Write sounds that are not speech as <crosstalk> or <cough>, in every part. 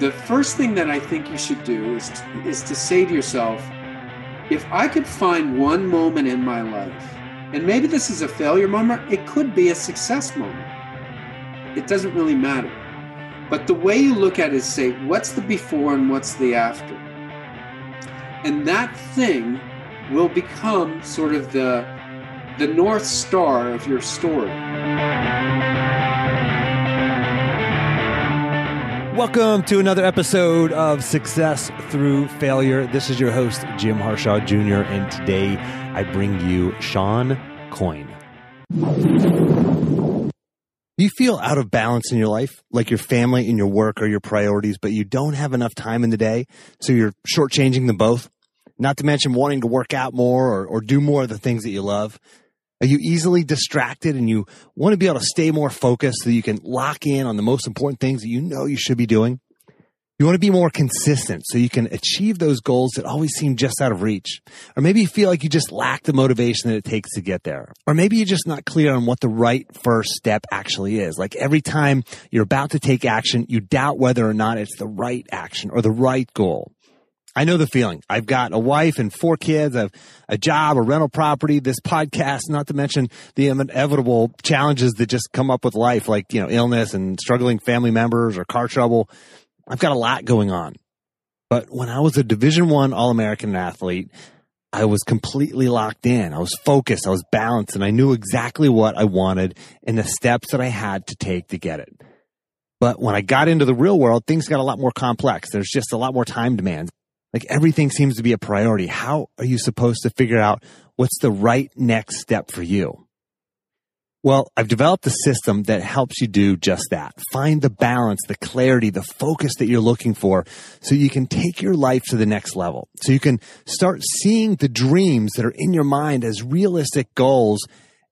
the first thing that I think you should do is to, is to say to yourself, if I could find one moment in my life, and maybe this is a failure moment, it could be a success moment. It doesn't really matter. But the way you look at it is say, what's the before and what's the after? And that thing will become sort of the the north star of your story. Welcome to another episode of Success Through Failure. This is your host, Jim Harshaw Jr., and today I bring you Shawn Coyne. You feel out of balance in your life, like your family and your work are your priorities, but you don't have enough time in the day, so you're shortchanging them both? Not to mention wanting to work out more or, or do more of the things that you love. Are you easily distracted and you want to be able to stay more focused so you can lock in on the most important things that you know you should be doing? You want to be more consistent so you can achieve those goals that always seem just out of reach. Or maybe you feel like you just lack the motivation that it takes to get there. Or maybe you're just not clear on what the right first step actually is. Like every time you're about to take action, you doubt whether or not it's the right action or the right goal. I know the feeling. I've got a wife and four kids. I've a job, a rental property, this podcast, not to mention the inevitable challenges that just come up with life, like, you know, illness and struggling family members or car trouble. I've got a lot going on. But when I was a division one All-American athlete, I was completely locked in. I was focused. I was balanced and I knew exactly what I wanted and the steps that I had to take to get it. But when I got into the real world, things got a lot more complex. There's just a lot more time demands. Like everything seems to be a priority. How are you supposed to figure out what's the right next step for you? Well, I've developed a system that helps you do just that. Find the balance, the clarity, the focus that you're looking for so you can take your life to the next level. So you can start seeing the dreams that are in your mind as realistic goals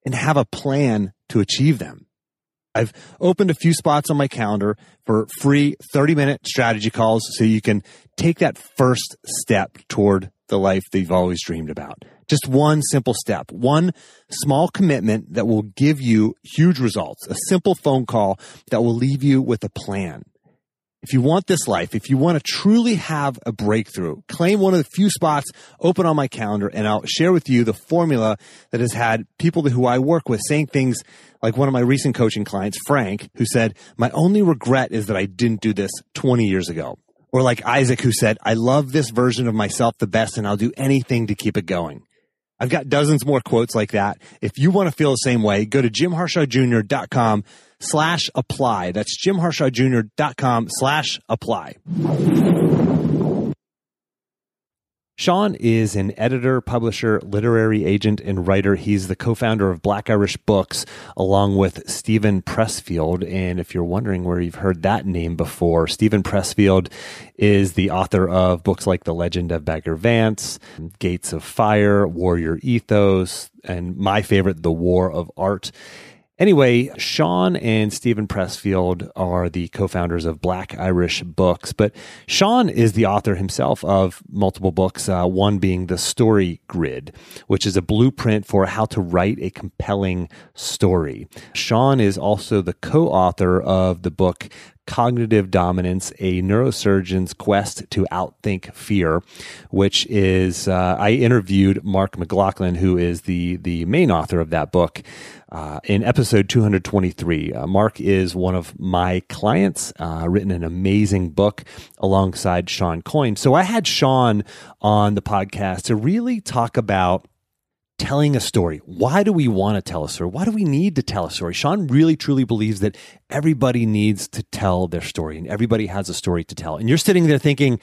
and have a plan to achieve them. I've opened a few spots on my calendar for free 30 minute strategy calls so you can take that first step toward the life that you've always dreamed about. Just one simple step, one small commitment that will give you huge results, a simple phone call that will leave you with a plan. If you want this life, if you want to truly have a breakthrough, claim one of the few spots open on my calendar and I'll share with you the formula that has had people who I work with saying things like one of my recent coaching clients, Frank, who said, my only regret is that I didn't do this 20 years ago. Or like Isaac, who said, I love this version of myself the best and I'll do anything to keep it going. I've got dozens more quotes like that. If you want to feel the same way, go to jimharshawjr.com slash apply. That's jimharshawjr.com slash apply. Shawn is an editor, publisher, literary agent, and writer. He's the co founder of Black Irish Books, along with Steven Pressfield. And if you're wondering where you've heard that name before, Steven Pressfield is the author of books like The Legend of Bagger Vance, Gates of Fire, Warrior Ethos, and my favorite, The War of Art. Anyway, Shawn and Steven Pressfield are the co founders of Black Irish Books, but Shawn is the author himself of multiple books, uh, one being The Story Grid, which is a blueprint for how to write a compelling story. Shawn is also the co author of the book Cognitive Dominance, a neurosurgeon's quest to outthink fear, which is, uh, I interviewed Mark McLaughlin, who is the, the main author of that book, uh, in episode 223. Uh, Mark is one of my clients, uh, written an amazing book alongside Shawn Coyne. So I had Shawn on the podcast to really talk about telling a story. Why do we want to tell a story? Why do we need to tell a story? Shawn really truly believes that everybody needs to tell their story and everybody has a story to tell. And you're sitting there thinking,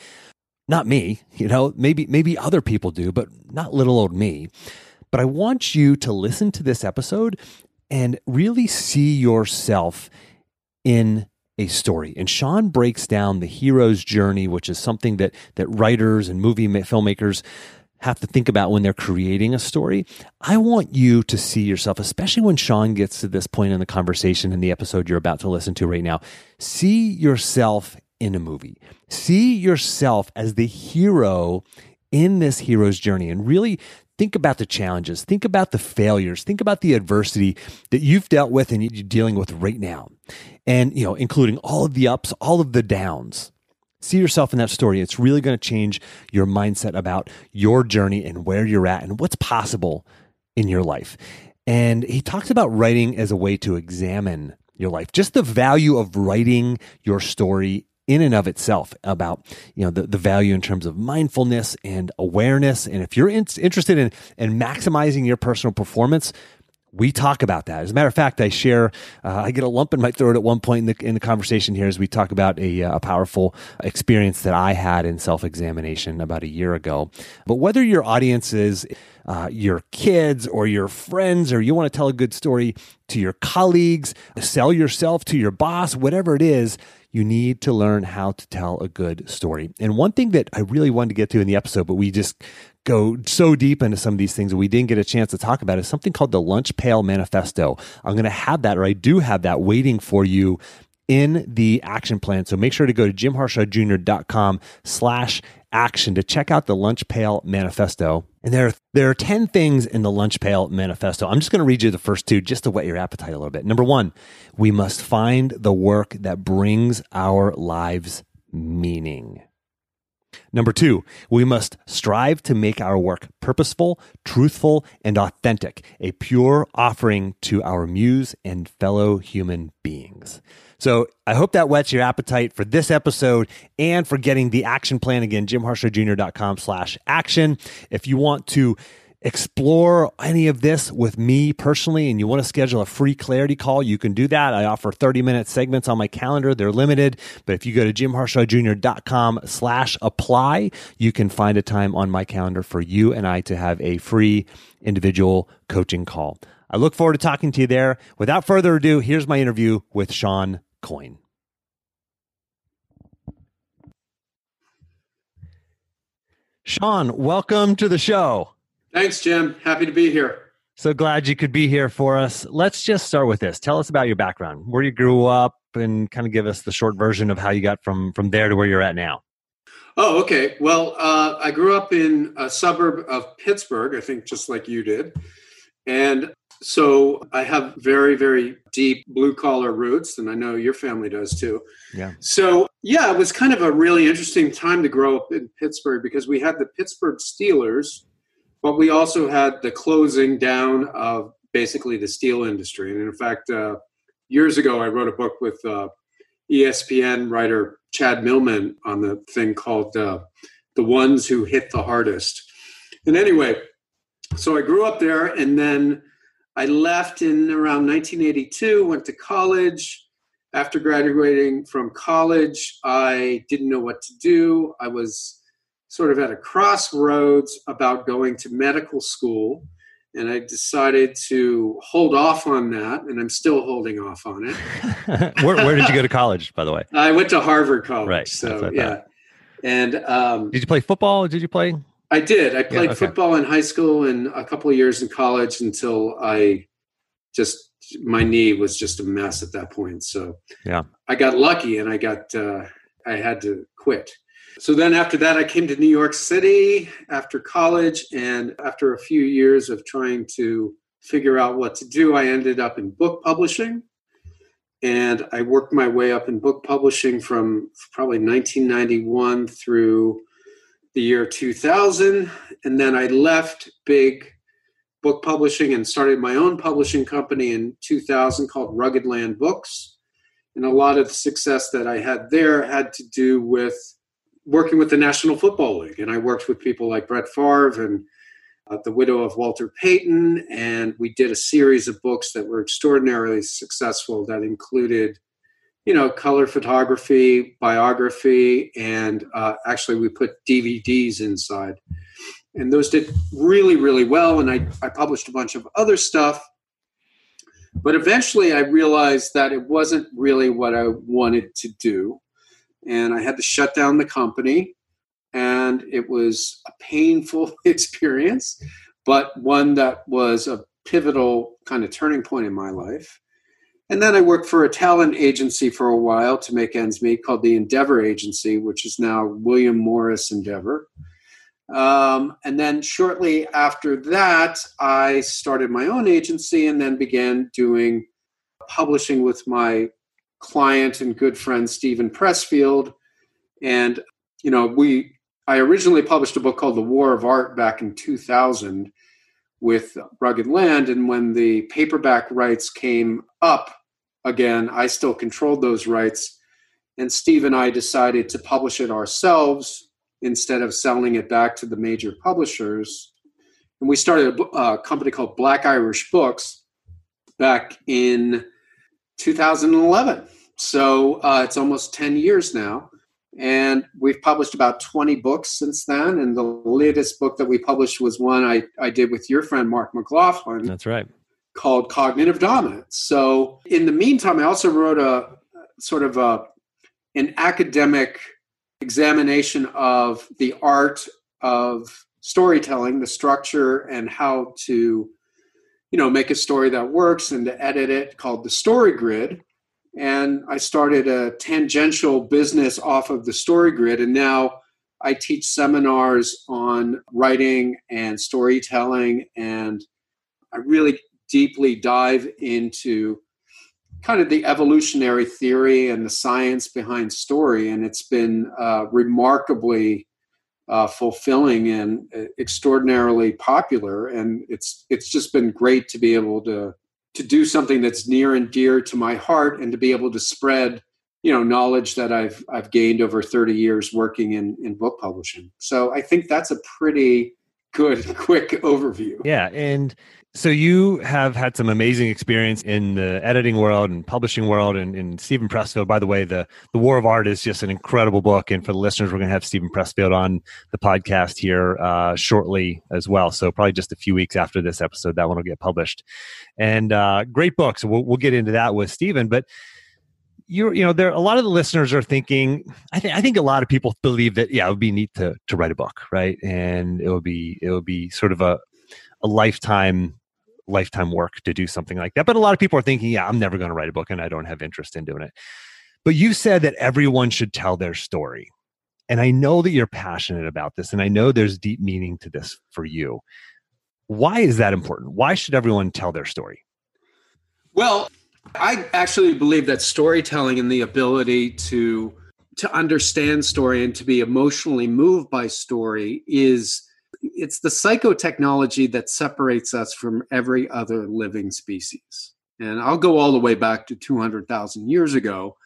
not me, <laughs> you know, maybe maybe other people do, but not little old me. But I want you to listen to this episode and really see yourself in a story. And Shawn breaks down the hero's journey, which is something that that writers and movie filmmakers have to think about when they're creating a story. I want you to see yourself, especially when Shawn gets to this point in the conversation in the episode you're about to listen to right now. See yourself in a movie. See yourself as the hero in this hero's journey and really think about the challenges, think about the failures, think about the adversity that you've dealt with and you're dealing with right now. And, you know, including all of the ups, all of the downs. see yourself in that story. It's really going to change your mindset about your journey and where you're at and what's possible in your life. And he talks about writing as a way to examine your life, just the value of writing your story in and of itself about you know the, the value in terms of mindfulness and awareness and if you're in, interested in in maximizing your personal performance we talk about that. As a matter of fact, I share, uh, I get a lump in my throat at one point in the, in the conversation here as we talk about a, uh, a powerful experience that I had in self examination about a year ago. But whether your audience is uh, your kids or your friends, or you want to tell a good story to your colleagues, sell yourself to your boss, whatever it is, you need to learn how to tell a good story. And one thing that I really wanted to get to in the episode, but we just go so deep into some of these things that we didn't get a chance to talk about is something called the Lunch Pail Manifesto. I'm going to have that, or I do have that waiting for you in the action plan. So make sure to go to jimharshawjr.com slash action to check out the Lunch Pail Manifesto. And there, there are 10 things in the Lunch Pail Manifesto. I'm just going to read you the first two just to whet your appetite a little bit. Number one, we must find the work that brings our lives meaning. Number two, we must strive to make our work purposeful, truthful, and authentic, a pure offering to our muse and fellow human beings. So I hope that whets your appetite for this episode and for getting the action plan again, jimharshawjr.com slash action. If you want to explore any of this with me personally and you want to schedule a free clarity call, you can do that. I offer 30 minute segments on my calendar. They're limited, but if you go to jimharshawjr.com slash apply, you can find a time on my calendar for you and I to have a free individual coaching call. I look forward to talking to you there. Without further ado, here's my interview with Shawn Coyne. Shawn, welcome to the show. Thanks, Jim. Happy to be here. So glad you could be here for us. Let's just start with this. Tell us about your background, where you grew up, and kind of give us the short version of how you got from from there to where you're at now. Oh, okay. Well, uh, I grew up in a suburb of Pittsburgh, I think, just like you did, and so I have very, very deep blue collar roots, and I know your family does too. Yeah. So yeah, it was kind of a really interesting time to grow up in Pittsburgh because we had the Pittsburgh Steelers but we also had the closing down of basically the steel industry. And in fact, uh, years ago, I wrote a book with uh, ESPN writer Chad Millman on the thing called uh, The Ones Who Hit the Hardest. And anyway, so I grew up there and then I left in around 1982, went to college. After graduating from college, I didn't know what to do. I was sort of at a crossroads about going to medical school and I decided to hold off on that, and I'm still holding off on it. <laughs> where, where, did you go to college, by the way? I went to Harvard College. Right. So yeah. And um, did you play football? Did you play? I did. I played yeah, okay. football in high school and a couple of years in college until I just my knee was just a mess at that point. So yeah, I got lucky and I got uh, I had to quit. So then after that, I came to New York City after college. And after a few years of trying to figure out what to do, I ended up in book publishing. And I worked my way up in book publishing from probably 1991 through the year 2000. And then I left big book publishing and started my own publishing company in 2000 called Rugged Land Books. And a lot of the success that I had there had to do with working with the National Football League, and I worked with people like Brett Favre and uh, the widow of Walter Payton, and we did a series of books that were extraordinarily successful that included, you know, color photography, biography, and uh, actually we put DVDs inside. And those did really, really well. And I, I published a bunch of other stuff. But eventually I realized that it wasn't really what I wanted to do and I had to shut down the company. And it was a painful <laughs> experience, but one that was a pivotal kind of turning point in my life. And then I worked for a talent agency for a while to make ends meet called the Endeavor Agency, which is now William Morris Endeavor. Um, and then shortly after that, I started my own agency and then began doing publishing with my client and good friend Steven Pressfield. And, you know, we, I originally published a book called The War of Art back in 2000 with Rugged Land. And when the paperback rights came up again, I still controlled those rights. And Steve and I decided to publish it ourselves instead of selling it back to the major publishers. And we started a, a company called Black Irish Books back in 2011. So uh, it's almost 10 years now. And we've published about 20 books since then. And the latest book that we published was one I, I did with your friend, Mark McLaughlin. That's right. Called Cognitive Dominance. So in the meantime, I also wrote a sort of a, an academic examination of the art of storytelling, the structure, and how to you know make a story that works and to edit it called the story grid. And i started a tangential business off of the story grid. And now i teach seminars on writing and storytelling. And i really deeply dive into kind of the evolutionary theory and the science behind story and it's been uh, remarkably uh, fulfilling and uh, extraordinarily popular. And it's it's just been great to be able to to do something that's near and dear to my heart, and to be able to spread you know knowledge that I've I've gained over 30 years working in in book publishing. So I think that's a pretty good <laughs> quick overview. Yeah, and so you have had some amazing experience in the editing world and publishing world and, and Steven Pressfield. By the way, the the War of Art is just an incredible book. And for the listeners, we're going to have Steven Pressfield on the podcast here uh, shortly as well. So probably just a few weeks after this episode, that one will get published. And uh, great book. So we'll, we'll get into that with Steven. But you're, you know, there a lot of the listeners are thinking. I think I think a lot of people believe that yeah, it would be neat to to write a book, right? And it would be it would be sort of a a lifetime lifetime work to do something like that. But a lot of people are thinking, yeah, I'm never going to write a book and I don't have interest in doing it. But you said that everyone should tell their story. And I know that you're passionate about this and I know there's deep meaning to this for you. Why is that important? Why should everyone tell their story? Well, I actually believe that storytelling and the ability to to understand story and to be emotionally moved by story is it's the psychotechnology that separates us from every other living species. And I'll go all the way back to 200,000 years ago.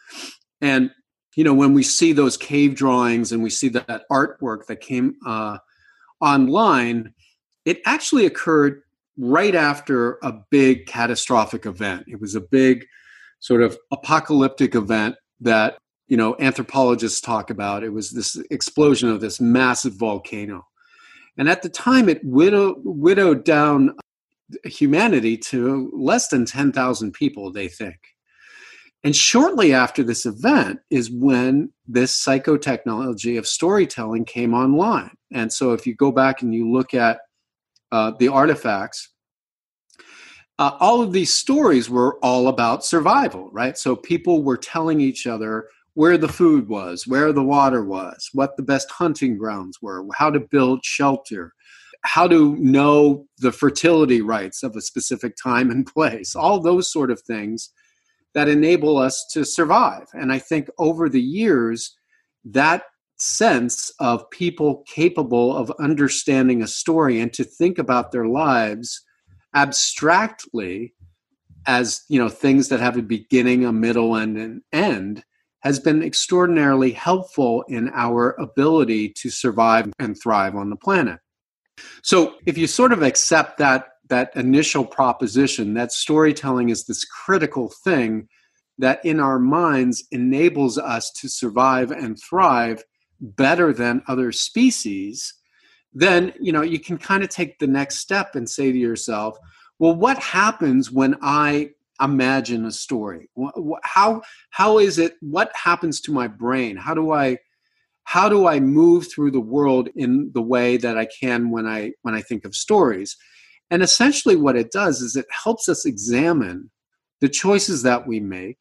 And, you know, when we see those cave drawings and we see that, that artwork that came uh, online, it actually occurred right after a big catastrophic event. It was a big sort of apocalyptic event that, you know, anthropologists talk about. It was this explosion of this massive volcano. And at the time, it widow, widowed down humanity to less than 10,000 people, they think. And shortly after this event is when this psychotechnology of storytelling came online. And so if you go back and you look at uh, the artifacts, uh, all of these stories were all about survival, right? So people were telling each other where the food was, where the water was, what the best hunting grounds were, how to build shelter, how to know the fertility rites of a specific time and <laughs> place, all those sort of things that enable us to survive. And I think over the years, that sense of people capable of understanding a story and to think about their lives abstractly as you know things that have a beginning a middle and an end has been extraordinarily helpful in our ability to survive and thrive on the planet. So, if you sort of accept that that initial proposition that storytelling is this critical thing that in our minds enables us to survive and thrive better than other species, then you know you can kind of take the next step and say to yourself, well, what happens when I imagine a story? How how is it what happens to my brain? How do i how do i move through the world in the way that i can when i when i think of stories? And essentially what it does is it helps us examine the choices that we make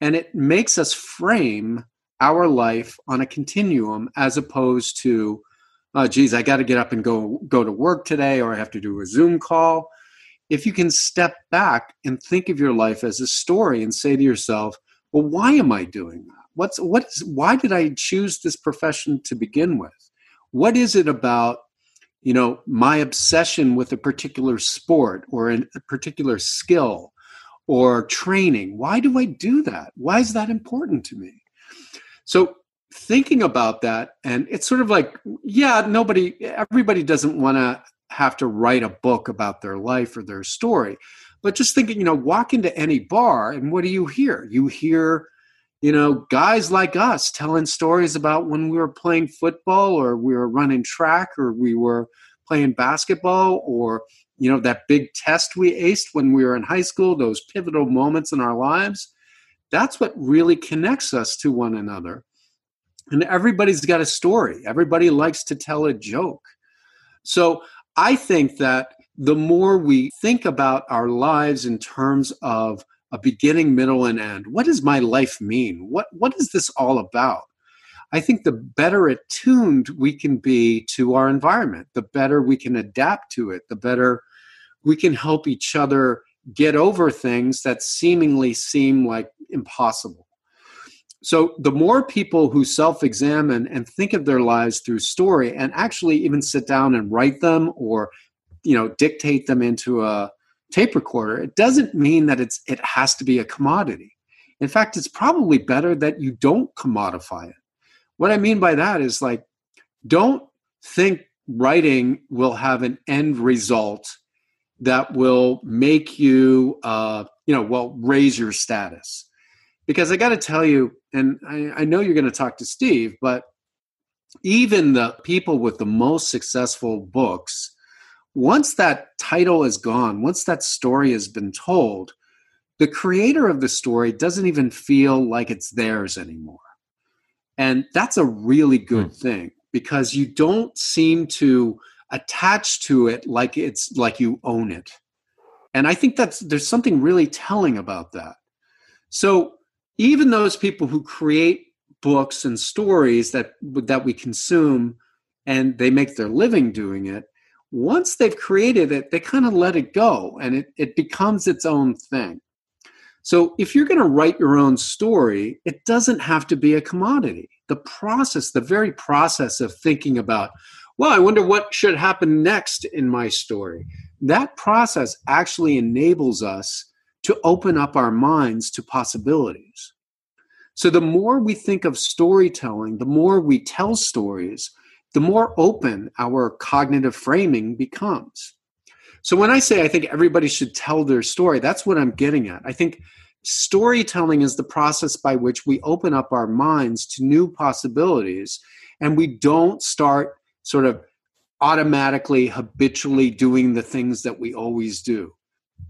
and it makes us frame our life on a continuum as opposed to oh geez i got to get up and go go to work today or i have to do a zoom call if you can step back and think of your life as a story and say to yourself, well, why am I doing that? What's what is why did I choose this profession to begin with? What is it about you know my obsession with a particular sport or a particular skill or training? Why do I do that? Why is that important to me? So thinking about that and it's sort of like yeah nobody everybody doesn't want to have to write a book about their life or their story but just thinking you know walk into any bar and what do you hear? You hear you know guys like us telling stories about when we were playing football or we were running track or we were playing basketball or you know that big test we aced when we were in high school those pivotal moments in our lives that's what really connects us to one another. And everybody's got a story. Everybody likes to tell a joke. So i think that the more we think about our lives in terms of a beginning middle and end what does my life mean? What what is this all about? I think the better attuned we can be to our environment the better we can adapt to it the better we can help each other get over things that seemingly seem like impossible. So the more people who self-examine and think of their lives through story and actually even sit down and write them or you know dictate them into a tape recorder it doesn't mean that it's it has to be a commodity. In fact it's probably better that you don't commodify it. What i mean by that is like don't think writing will have an end result that will make you uh, you know well raise your status because I got to tell you, and I, I know you're going to talk to Steve, but even the people with the most successful books, once that title is gone, once that story has been told, the creator of the story doesn't even feel like it's theirs anymore. And that's a really good mm. thing because you don't seem to attach to it like it's like you own it. And I think that's there's something really telling about that. So even those people who create books and stories that that we consume and they make their living doing it once they've created it they kind of let it go and it, it becomes its own thing. So if you're going to write your own story it doesn't have to be a commodity. The process the very process of thinking about well i wonder what should happen next in my story that process actually enables us to open up our minds to possibilities. So the more we think of storytelling, the more we tell stories, the more open our cognitive framing becomes. So when I say I think everybody should tell their story, that's what I'm getting at. I think storytelling is the process by which we open up our minds to new possibilities and we don't start sort of automatically habitually doing the things that we always do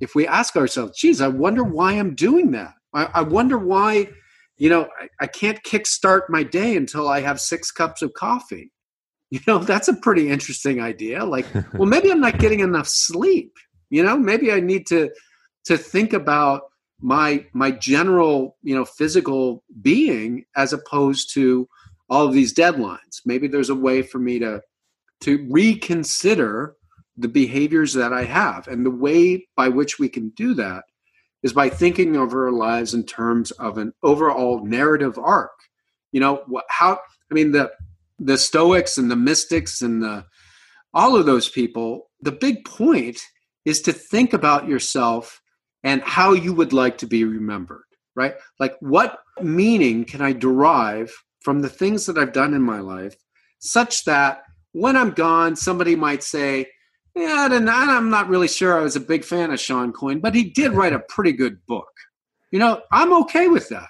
if we ask ourselves, geez, I wonder why I'm doing that. I, I wonder why, you know, I, I can't kickstart my day until I have six cups of coffee. You know, <laughs> that's a pretty interesting idea. Like, <laughs> well, maybe I'm not getting enough sleep. You know, maybe I need to to think about my my general, you know, physical being as opposed to all of these deadlines. Maybe there's a way for me to to reconsider the behaviors that I have. And the way by which we can do that is by thinking of our lives in terms of an overall narrative arc. You know, how, I mean, the, the Stoics and the mystics and the, all of those people, the big point is to think about yourself and how you would like to be remembered, right? Like, what meaning can I derive from the things that I've done in my life such that when I'm gone, somebody might say, yeah, and I'm not really sure I was a big fan of Shawn Coyne, but he did write a pretty good book. You know, I'm okay with that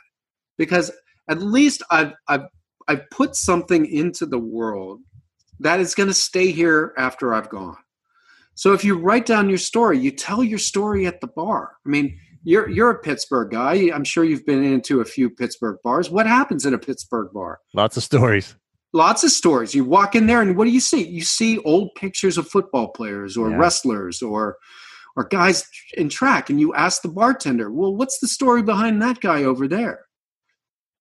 because at least I've I've I've put something into the world that is going to stay here after I've gone. So if you write down your story, you tell your story at the bar. I mean, you're you're a Pittsburgh guy. I'm sure you've been into a few Pittsburgh bars. What happens in a Pittsburgh bar? Lots of stories lots of stories. You walk in there, and what do you see? You see old pictures of football players or yeah. wrestlers or or guys in track, and you ask the bartender, "Well, what's the story behind that guy over there?"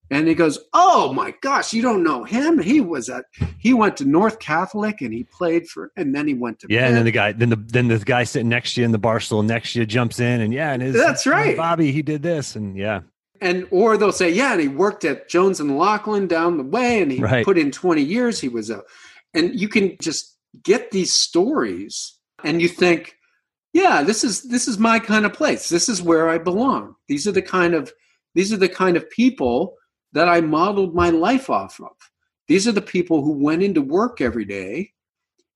And he goes, "Oh my gosh, you don't know him? He was at he went to North Catholic and he played for, and then he went to yeah, and then the guy, then the then the guy sitting next to you in the bar stool next to you jumps in, and yeah, and his that's right, Bobby, he did this, and yeah." And or they'll say, yeah, and he worked at Jones and Laughlin down the way, and he Right. put in 20 years. He was a, and you can just get these stories, and you think, yeah, this is this is my kind of place. This is where I belong. These are the kind of these are the kind of people that I modeled my life off of. These are the people who went into work every day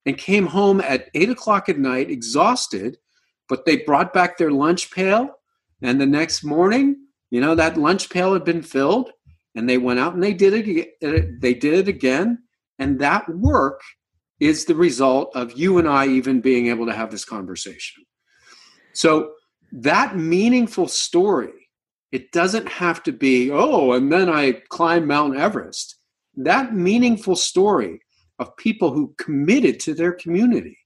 and came home at eight o'clock at night exhausted, but they brought back their lunch pail. And the next morning, you know, that lunch pail had been filled and they went out and they did it. Uh, they did it again. And that work is the result of you and I even being able to have this conversation. So that meaningful story, it doesn't have to be, oh, and then I climbed Mount Everest. That meaningful story of people who committed to their community,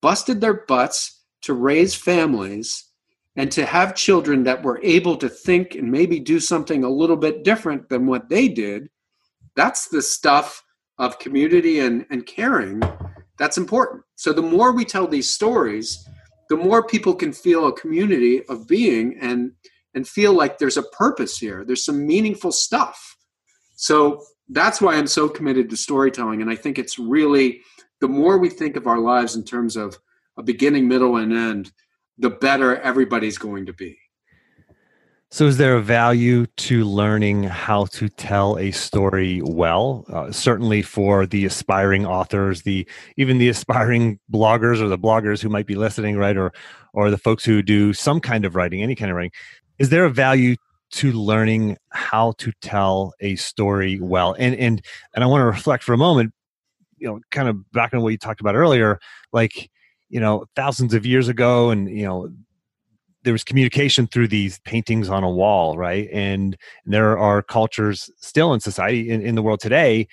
busted their butts to raise families and to have children that were able to think and maybe do something a little bit different than what they did. That's the stuff of community and, and caring that's important. So the more we tell these stories, the more people can feel a community of being and and feel like there's a purpose here. There's some meaningful stuff. So that's why I'm so committed to storytelling. And I think it's really the more we think of our lives in terms of a beginning, middle, and end, the better everybody's going to be. So, is there a value to learning how to tell a story well? Uh, certainly for the aspiring authors, the even the <laughs> aspiring bloggers or the bloggers who might be listening, right, or or the folks who do some kind of writing, any kind of writing. Is there a value to learning how to tell a story well? And and and I want to reflect for a moment, you know, kind of back on what you talked about earlier, like you know, thousands of years ago, and you know, there was communication through these paintings on a wall, right? And there are cultures still in society in, in the world today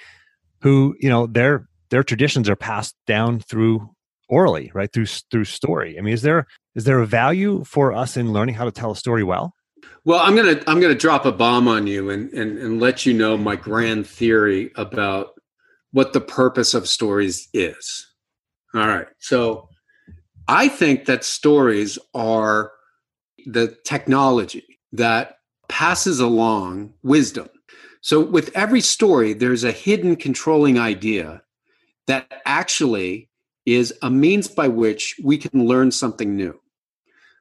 who, you know, their their traditions are passed down through orally, right? Through through story. I mean, is there is there a value for us in learning how to tell a story well? Well, I'm gonna I'm gonna drop a bomb on you and, and, and let you know my grand theory about what the purpose of stories is. All right. So I think that stories are the technology that passes along wisdom. So, with every story, there's a hidden controlling idea that actually is a means by which we can learn something new.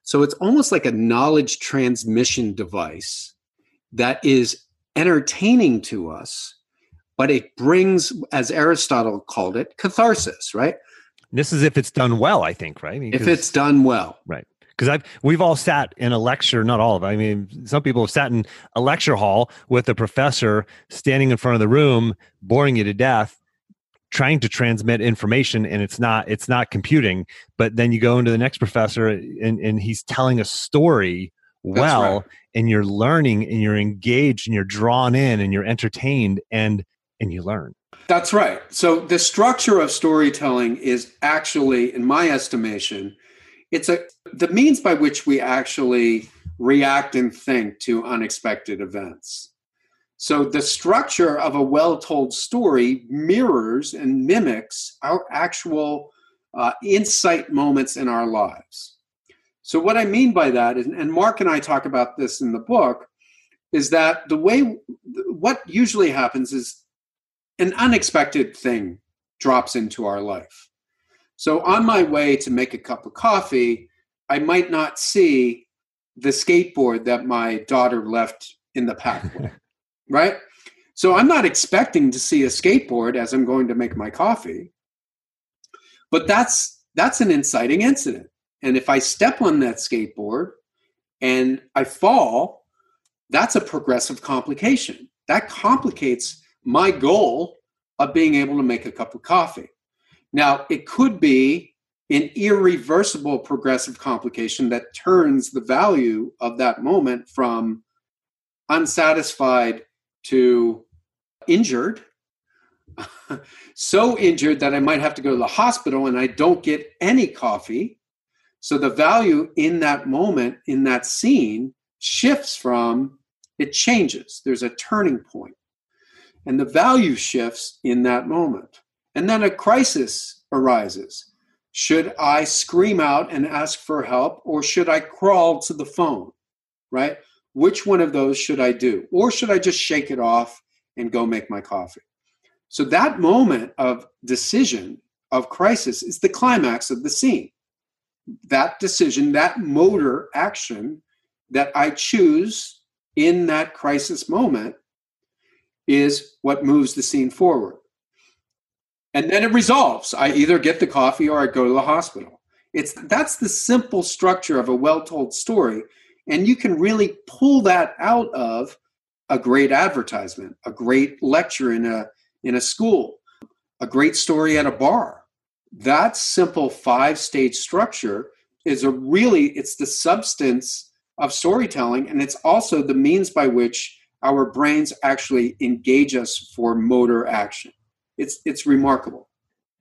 So, it's almost like a knowledge transmission device that is entertaining to us, but it brings, as Aristotle called it, catharsis, right? This is if it's done well, I think, right? I mean, If it's done well. Right? Because I've we've all sat in a lecture, not all of. I mean, some people have sat in a lecture hall with a professor standing in front of the room, boring you to death, trying to transmit information, and it's not it's not computing. But then you go into the next professor, and and he's telling a story well, right. and you're learning, and you're engaged, and you're drawn in, and you're entertained, and and you learn. That's right. So the structure of storytelling is actually, in my estimation, it's a the means by which we actually react and think to unexpected events. So the structure of a well-told story mirrors and mimics our actual uh, insight moments in our lives. So what I mean by that is, and Mark and I talk about this in the book, is that the way what usually happens is an unexpected thing drops into our life. So, on my way to make a cup of coffee, I might not see the skateboard that my daughter left in the pathway, <laughs> right? So, I'm not expecting to see a skateboard as I'm going to make my coffee. But that's that's an inciting incident. And if I step on that skateboard and I fall, that's a progressive complication. That complicates my goal of being able to make a cup of coffee. Now, it could be an irreversible progressive complication that turns the value of that moment from unsatisfied to injured. <laughs> so injured that I might have to go to the hospital and I don't get any coffee. So the value in that moment, in that scene, shifts from, it changes. There's a turning point and the value shifts in that moment. And then a crisis arises. Should I scream out and ask for help or should I crawl to the phone? Right? which one of those should I do? Or should I just shake it off and go make my coffee? So that moment of decision, of crisis, is the climax of the scene. That decision, that motor action that I choose in that crisis moment is what moves the scene forward. And then it resolves. I either get the coffee or I go to the hospital. It's that's the simple structure of a well-told story and you can really pull that out of a great advertisement, a great lecture in a in a school, a great story at a bar. That simple five-stage structure is a really it's the substance of storytelling and it's also the means by which our brains actually engage us for motor action. It's it's remarkable.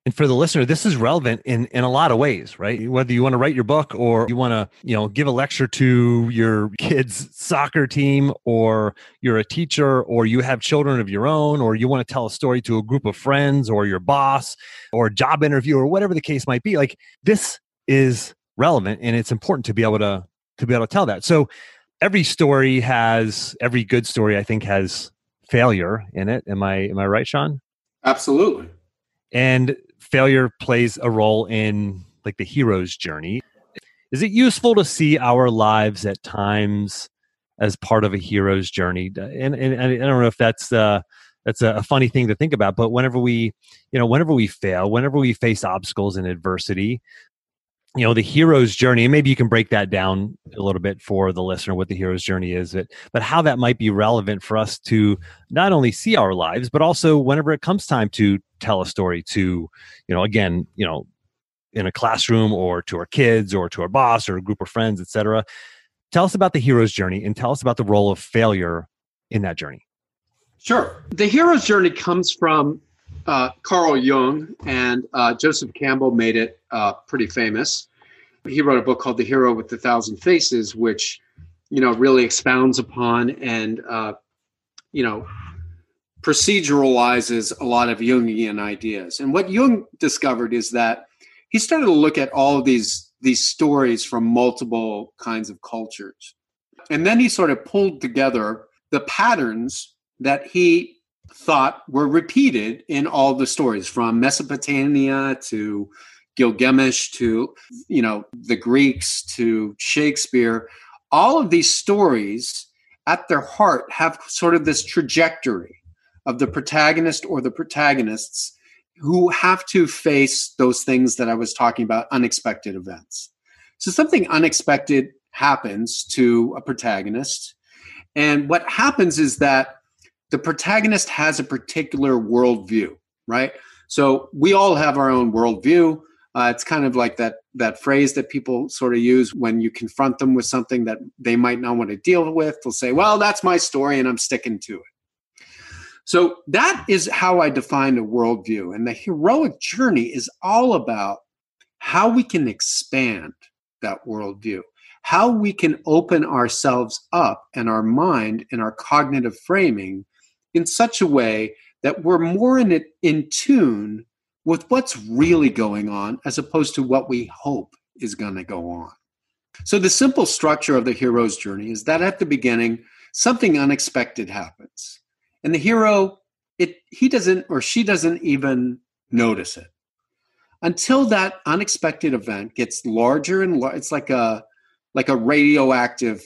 And for the listener, this is relevant in, in a lot of ways, right? Whether you want to write your book or you want to, you know, give a lecture to your kids' soccer team or you're a teacher or you have children of your own or you want to tell a story to a group of friends or your boss or job interview or whatever the case might be. Like this is relevant and it's important to be able to to be able to tell that. So every story has every good story I think has failure in it. Am I am I right, Shawn? Absolutely. And failure plays a role in like the hero's journey. Is it useful to see our lives at times as part of a hero's journey? And, and, and I don't know if that's uh, that's a, funny thing to think about, but whenever we, you know, whenever we fail, whenever we face obstacles and adversity, you know the hero's journey and maybe you can break that down a little bit for the listener what the hero's journey is but, but how that might be relevant for us to not only see our lives but also whenever it comes time to tell a story to you know again you know in a classroom or to our kids or to our boss or a group of friends etc tell us about the hero's journey and tell us about the role of failure in that journey. Sure. The hero's journey comes from uh, Carl Jung and uh, Joseph Campbell made it uh, pretty famous. He wrote a book called The Hero with the Thousand Faces, which you know really expounds upon and uh, you know proceduralizes a lot of Jungian ideas. And what Jung discovered is that he started to look at all of these these stories from multiple kinds of cultures, and then he sort of pulled together the patterns that he thought were repeated in all the stories from Mesopotamia to Gilgamesh to you know the Greeks to Shakespeare all of these stories at their heart have sort of this trajectory of the protagonist or the protagonists who have to face those things that I was talking about unexpected events. So something unexpected happens to a protagonist and what happens is that the protagonist has a particular worldview, right? So we all have our own worldview. Uh, it's kind of like that that phrase that people sort of use when you confront them with something that they might not want to deal with. They'll say, "Well, that's my story, and I'm sticking to it." So that is how I define a worldview, and the heroic journey is all about how we can expand that worldview, how we can open ourselves up and our mind and our cognitive framing in such a way that we're more in, it, in tune with what's really going on as opposed to what we hope is going to go on. So, the simple structure of the hero's journey is that at the beginning, something unexpected happens. And the hero, it, he doesn't or she doesn't even notice it until that unexpected event gets larger and. It's like a, like a radioactive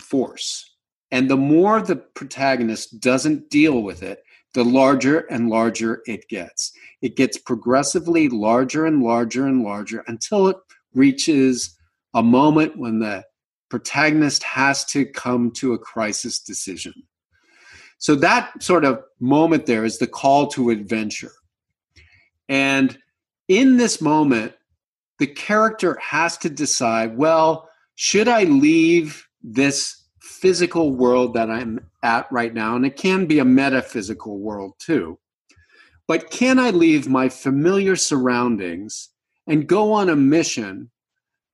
force and the more the protagonist doesn't deal with it, the larger and larger it gets. It gets progressively larger and larger and larger until it reaches a moment when the protagonist has to come to a crisis decision. So that sort of moment there is the call to adventure. And in this moment, the character has to decide well, should I leave this physical world that I'm at right now, and it can be a metaphysical world too. But can I leave my familiar surroundings and go on a mission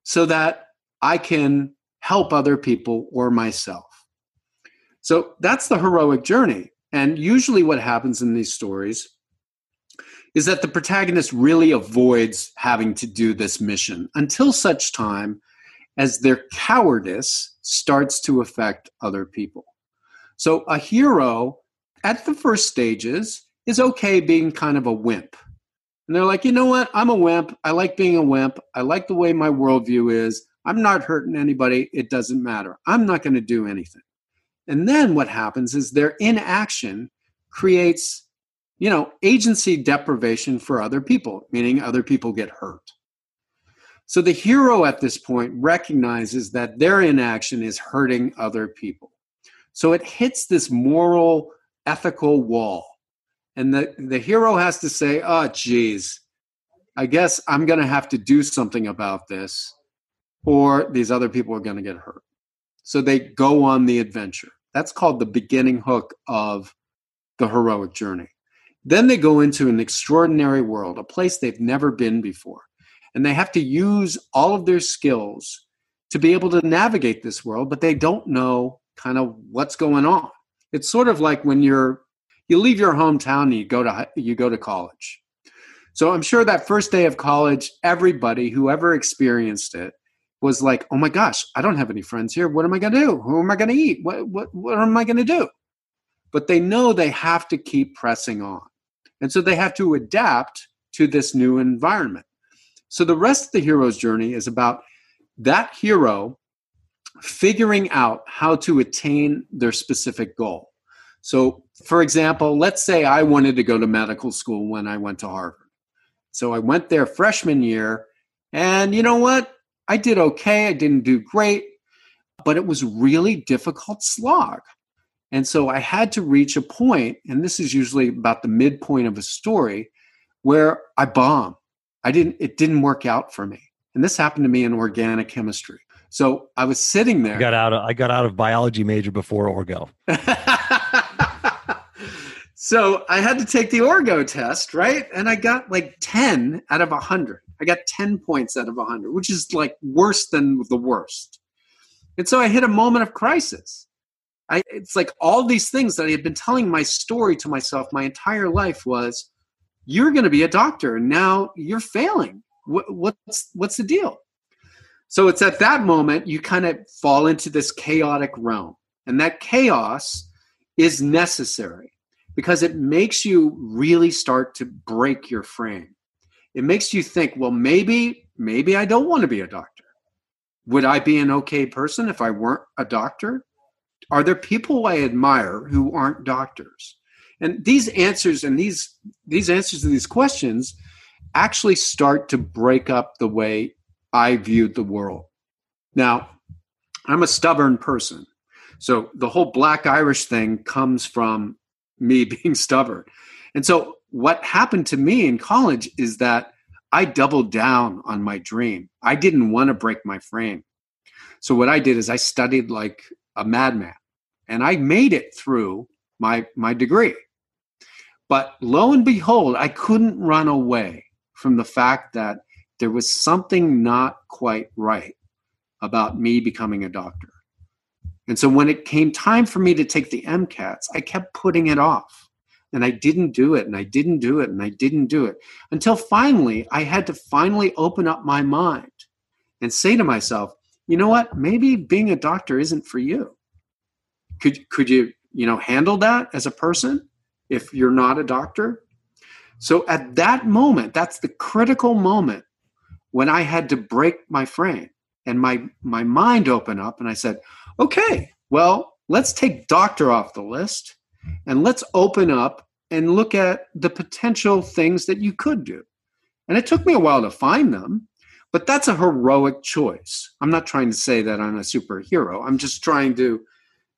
so that I can help other people or myself? So that's the heroic journey. And usually, what happens in these stories is that the protagonist really avoids having to do this mission until such time as their cowardice starts to affect other people. So a hero at the first stages is okay being kind of a wimp. And they're like, you know what? I'm a wimp. I like being a wimp. I like the way my worldview is. I'm not hurting anybody. It doesn't matter. I'm not going to do anything. And then what happens is their inaction creates, you know, agency deprivation for other people, meaning other people get hurt. So the hero at this point recognizes that their inaction is hurting other people. So it hits this moral, ethical wall. And the, the hero has to say, oh, geez, I guess I'm going to have to do something about this, or these other people are going to get hurt. So they go on the adventure. That's called the beginning hook of the heroic journey. Then they go into an extraordinary world, a place they've never been before and they have to use all of their skills to be able to navigate this world but they don't know kind of what's going on. It's sort of like when you're you leave your hometown and you go to you go to college. So i'm sure that first day of college everybody who ever experienced it was like oh my gosh i don't have any friends here. What am i going to do? Who am i going to eat? What what what am i going to do? But they know they have to keep pressing on. And so they have to adapt to this new environment so the rest of the hero's journey is about that hero figuring out how to attain their specific goal. So, for example, let's say I wanted to go to medical school when I went to Harvard. So I went there freshman year, and you know what? I did okay. I didn't do great, but it was really difficult slog. And so I had to reach a point, and this is usually about the midpoint of a story, where I bombed. I didn't it didn't work out for me. And this happened to me in organic chemistry. So I was sitting there. I got out of, I got out of biology major before Orgo. <laughs> so I had to take the Orgo test, right? And I got like 10 out of 100. I got 10 points out of 100, which is like worse than the worst. And so I hit a moment of crisis. I, it's like all these things that I had been telling my story to myself my entire life was you're going to be a doctor. And now you're failing. What, what's what's the deal? So it's at that moment you kind of fall into this chaotic realm. And that chaos is necessary because it makes you really start to break your frame. It makes you think well maybe maybe i don't want to be a doctor. Would i be an okay person if i weren't a doctor? Are there people i admire who aren't doctors and these answers and these these answers to these questions actually start to break up the way I viewed the world. Now, I'm a stubborn person. So the whole black Irish thing comes from me <laughs> being stubborn. And so what happened to me in college is that I doubled down on my dream. I didn't want to break my frame. So what I did is I studied like a madman and I made it through my my degree. But lo and behold, I couldn't run away from the fact that there was something not quite right about me becoming a doctor. And so when it came time for me to take the MCATs, I kept putting it off. And I didn't do it, and I didn't do it, and I didn't do it until finally I had to finally open up my mind and say to myself, you know what? Maybe being a doctor isn't for you. Could, could you, you know, handle that as a person? If you're not a doctor. So at that moment, that's the critical moment when I had to break my frame and my my mind open up and I said, "Okay, well, let's take doctor off the list and let's open up and look at the potential things that you could do." And it took me a while to find them, but that's a heroic choice. I'm not trying to say that I'm a superhero. I'm just trying to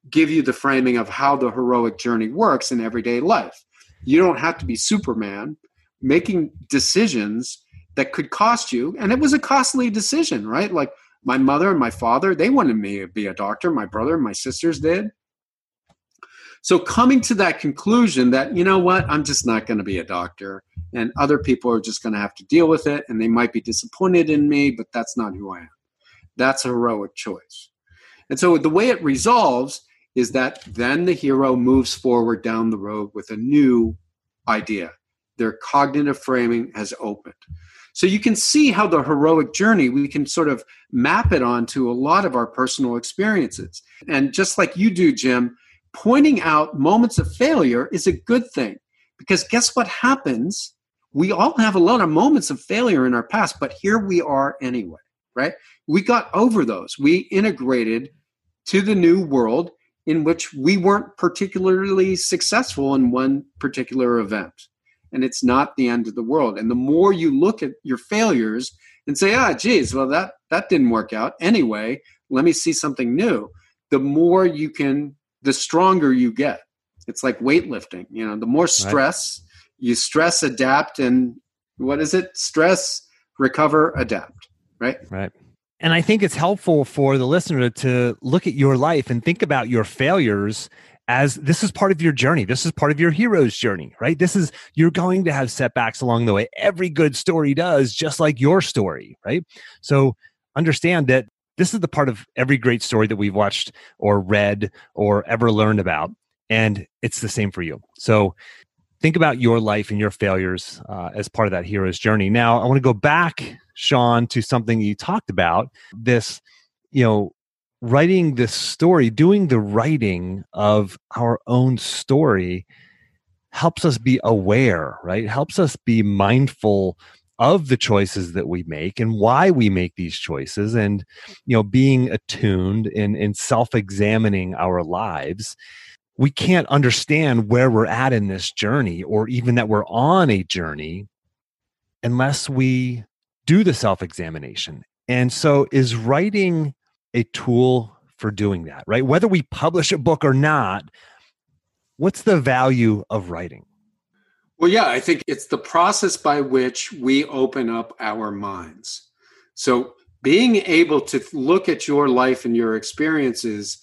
give you the framing of how the heroic journey works in everyday life. You don't have to be Superman making decisions that could cost you. And it was a costly decision, right? Like my mother and my father, they wanted me to be a doctor. My brother and my sisters did. So coming to that conclusion that, you know what, I'm just not going to be a doctor and other people are just going to have to deal with it and they might be disappointed in me, but that's not who I am. That's a heroic choice. And so the way it resolves is that then the hero moves forward down the road with a new idea. Their cognitive framing has opened. So you can see how the heroic journey, we can sort of map it onto a lot of our personal experiences. And just like you do, Jim, pointing out moments of failure is a good thing because guess what happens? We all have a lot of moments of failure in our past, but here we are anyway, right? We got over those. We integrated to the new world in which we weren't particularly successful in one particular event and it's not the end of the world. And the more you look at your failures and say, ah, geez, well, that, that didn't work out. Anyway, let me see something new. The more you can, the stronger you get. It's like weightlifting. You know, the more stress, right. you stress, adapt, and what is it? Stress, recover, adapt. Right? Right. And I think it's helpful for the listener to look at your life and think about your failures as this is part of your journey. This is part of your hero's journey, right? This is, you're going to have setbacks along the way. Every good story does, just like your story, right? So understand that this is the part of every great story that we've watched or read or ever learned about. And it's the same for you. So think about your life and your failures uh, as part of that hero's journey. Now, I want to go back, Shawn, to something you talked about this, you know, writing this story, doing the writing of our own story helps us be aware, right? Helps us be mindful of the choices that we make and why we make these choices and you know being attuned and, and self-examining our lives we can't understand where we're at in this journey or even that we're on a journey unless we do the self-examination and so is writing a tool for doing that, right? Whether we publish a book or not, what's the value of writing? Well, yeah, I think it's the process by which we open up our minds. So, being able to look at your life and your experiences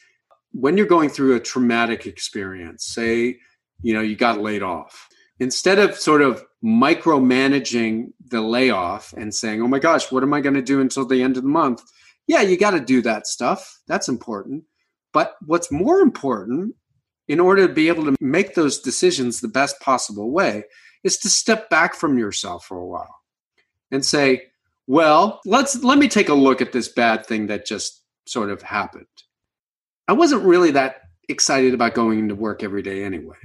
when you're going through a traumatic experience, say, you know, you got laid off, instead of sort of micromanaging the layoff and saying, oh my gosh, what am I going to do until the end of the month? yeah, you got to do that stuff. That's important. But what's more important in order to be able to make those decisions the best possible way is to step back from yourself for a while and say, well, let's let me take a look at this bad thing that just sort of happened. I wasn't really that excited about going into work every day anyway.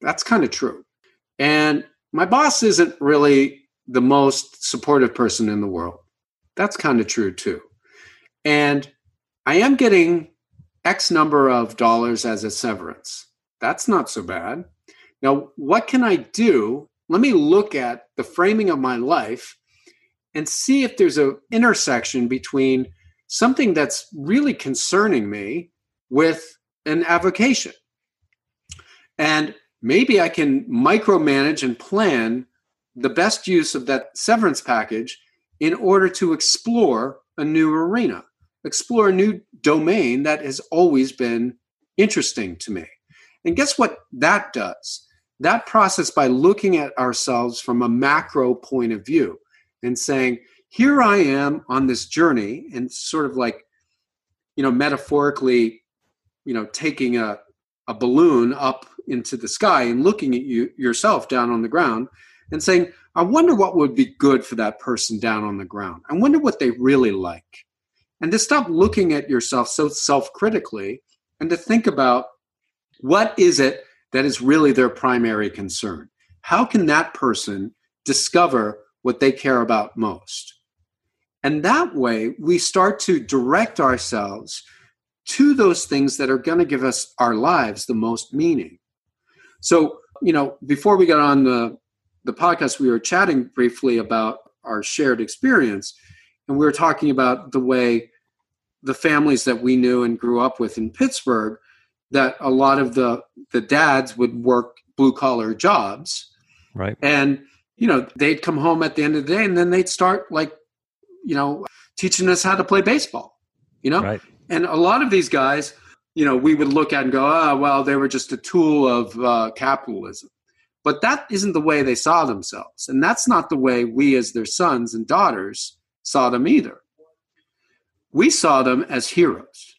That's kind of true. And my boss isn't really the most supportive person in the world. That's kind of true too. And I am getting X number of dollars as a severance. That's not so bad. Now, what can I do? Let me look at the framing of my life and see if there's an intersection between something that's really concerning me with an avocation. And maybe I can micromanage and plan the best use of that severance package in order to explore a new arena explore a new domain that has always been interesting to me. And guess what that does? That process by looking at ourselves from a macro point of view and saying, here I am on this journey, and sort of like, you know, metaphorically, you know, taking a, a balloon up into the sky and looking at you yourself down on the ground and saying, I wonder what would be good for that person down on the ground. I wonder what they really like. And to stop looking at yourself so self-critically and to think about what is it that is really their primary concern? How can that person discover what they care about most? And that way we start to direct ourselves to those things that are going to give us our lives the most meaning so you know before we got on the the podcast we were chatting briefly about our shared experience and we were talking about the way the families that we knew and grew up with in Pittsburgh that a lot of the the dads would work blue collar jobs. Right. And you know, they'd come home at the end of the day and then they'd start like you know, teaching us how to play baseball, you know? Right. And a lot of these guys, you know, we would look at and go, "Oh, well, they were just a tool of uh, capitalism." But that isn't the way they saw themselves. And that's not the way we as their sons and daughters saw them either we saw them as heroes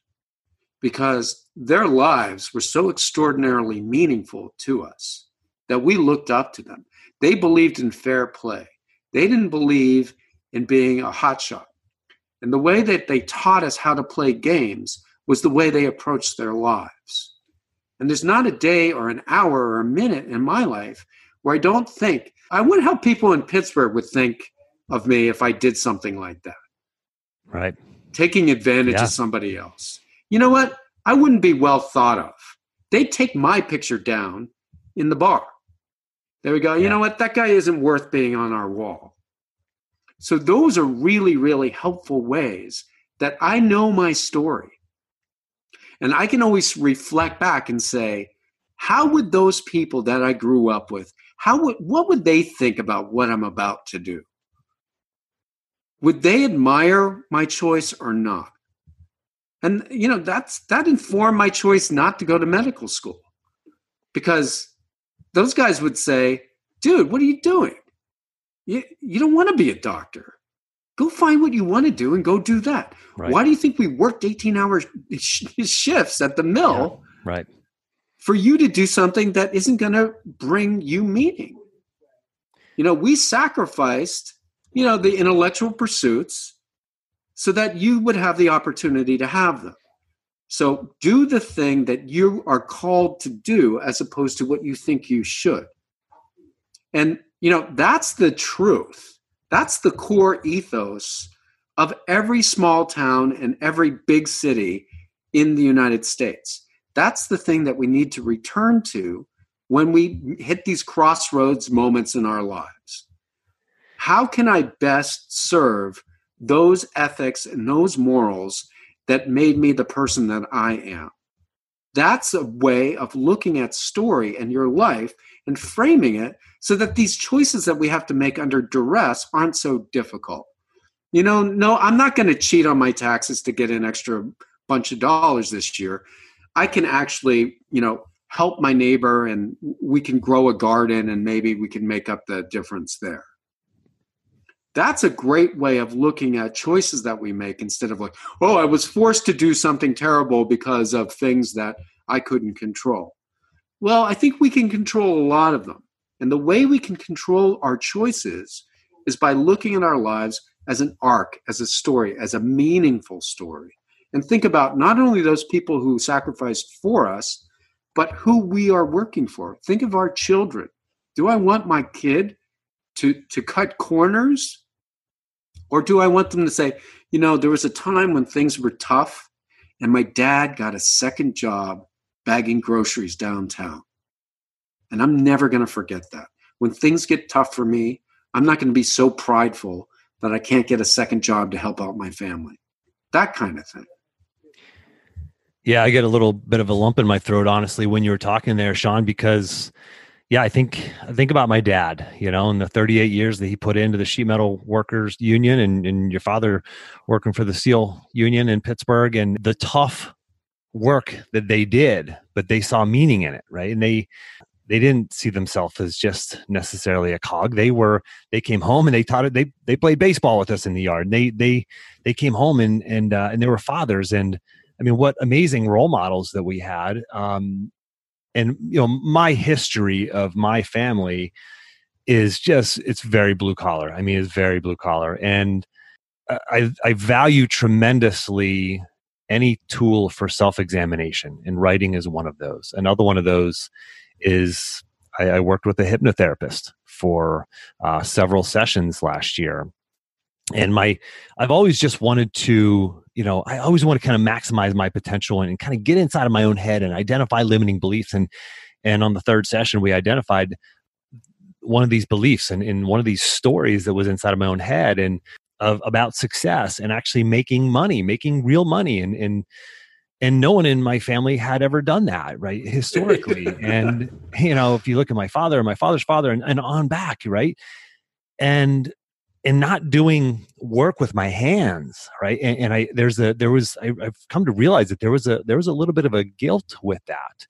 because their lives were so extraordinarily meaningful to us that we looked up to them. They believed in fair play. They didn't believe in being a hotshot. And the way that they taught us how to play games was the way they approached their lives. And there's not a day or an hour or a minute in my life where I don't think, I wonder how people in Pittsburgh would think of me if I did something like that. Right. Taking advantage yeah. of somebody else. You know what? I wouldn't be well thought of. They'd take my picture down in the bar. There we go. Yeah. You know what? That guy isn't worth being on our wall. So those are really, really helpful ways that I know my story. And I can always reflect back and say, how would those people that I grew up with, how would what would they think about what I'm about to do? Would they admire my choice or not? And you know, that's that informed my choice not to go to medical school. Because those guys would say, dude, what are you doing? You, you don't want to be a doctor. Go find what you want to do and go do that. Right. Why do you think we worked 18 hour <laughs> shifts at the mill? Yeah, right. For you to do something that isn't going to bring you meaning. You know, we sacrificed, you know, the intellectual pursuits so that you would have the opportunity to have them. So do the thing that you are called to do as opposed to what you think you should. And you know, that's the truth. That's the core ethos of every small town and every big city in the United States. That's the thing that we need to return to when we hit these crossroads moments in our lives. How can I best serve those ethics and those morals that made me the person that I am? That's a way of looking at story and your life and framing it so that these choices that we have to make under duress aren't so difficult. You know, no, I'm not going to cheat on my taxes to get an extra bunch of dollars this year. I can actually, you know, help my neighbor and we can grow a garden and maybe we can make up the difference there. That's a great way of looking at choices that we make instead of like, oh, I was forced to do something terrible because of things that I couldn't control. Well, I think we can control a lot of them. And the way we can control our choices is by looking at our lives as an arc, as a story, as a meaningful story. And think about not only those people who sacrificed for us, but who we are working for. Think of our children. Do I want my kid to, to cut corners? Or do I want them to say, you know, there was a time when things were tough and my dad got a second job bagging groceries downtown. And I'm never going to forget that. When things get tough for me, I'm not going to be so prideful that I can't get a second job to help out my family. That kind of thing. Yeah, I get a little bit of a lump in my throat, honestly, when you were talking there, Shawn, because yeah, I think I think about my dad, you know, and the 38 years that he put into the sheet metal workers union and, and your father working for the steel union in Pittsburgh and the tough work that they did, but they saw meaning in it, right? And they they didn't see themselves as just necessarily a cog. They were they came home and they taught it. They they played baseball with us in the yard. They they they came home and and uh, and they were fathers. And I mean, what amazing role models that we had. Um, and you know, my history of my family is just it's very blue collar. I mean, it's very blue collar, and I I value tremendously any tool for self examination, and writing is one of those. Another one of those is I, I worked with a hypnotherapist for uh, several sessions last year. And my, I've always just wanted to, you know, I always want to kind of maximize my potential and, and kind of get inside of my own head and identify limiting beliefs. And, and on the third session, we identified one of these beliefs and in one of these stories that was inside of my own head. And of about success and actually making money, making real money, and and and no one in my family had ever done that, right? Historically, <laughs> and you know, if you look at my father, and my father's father, and, and on back, right, and and not doing work with my hands right and, and, i there's a there was I, have come to realize that there was a there was a little bit of a guilt with that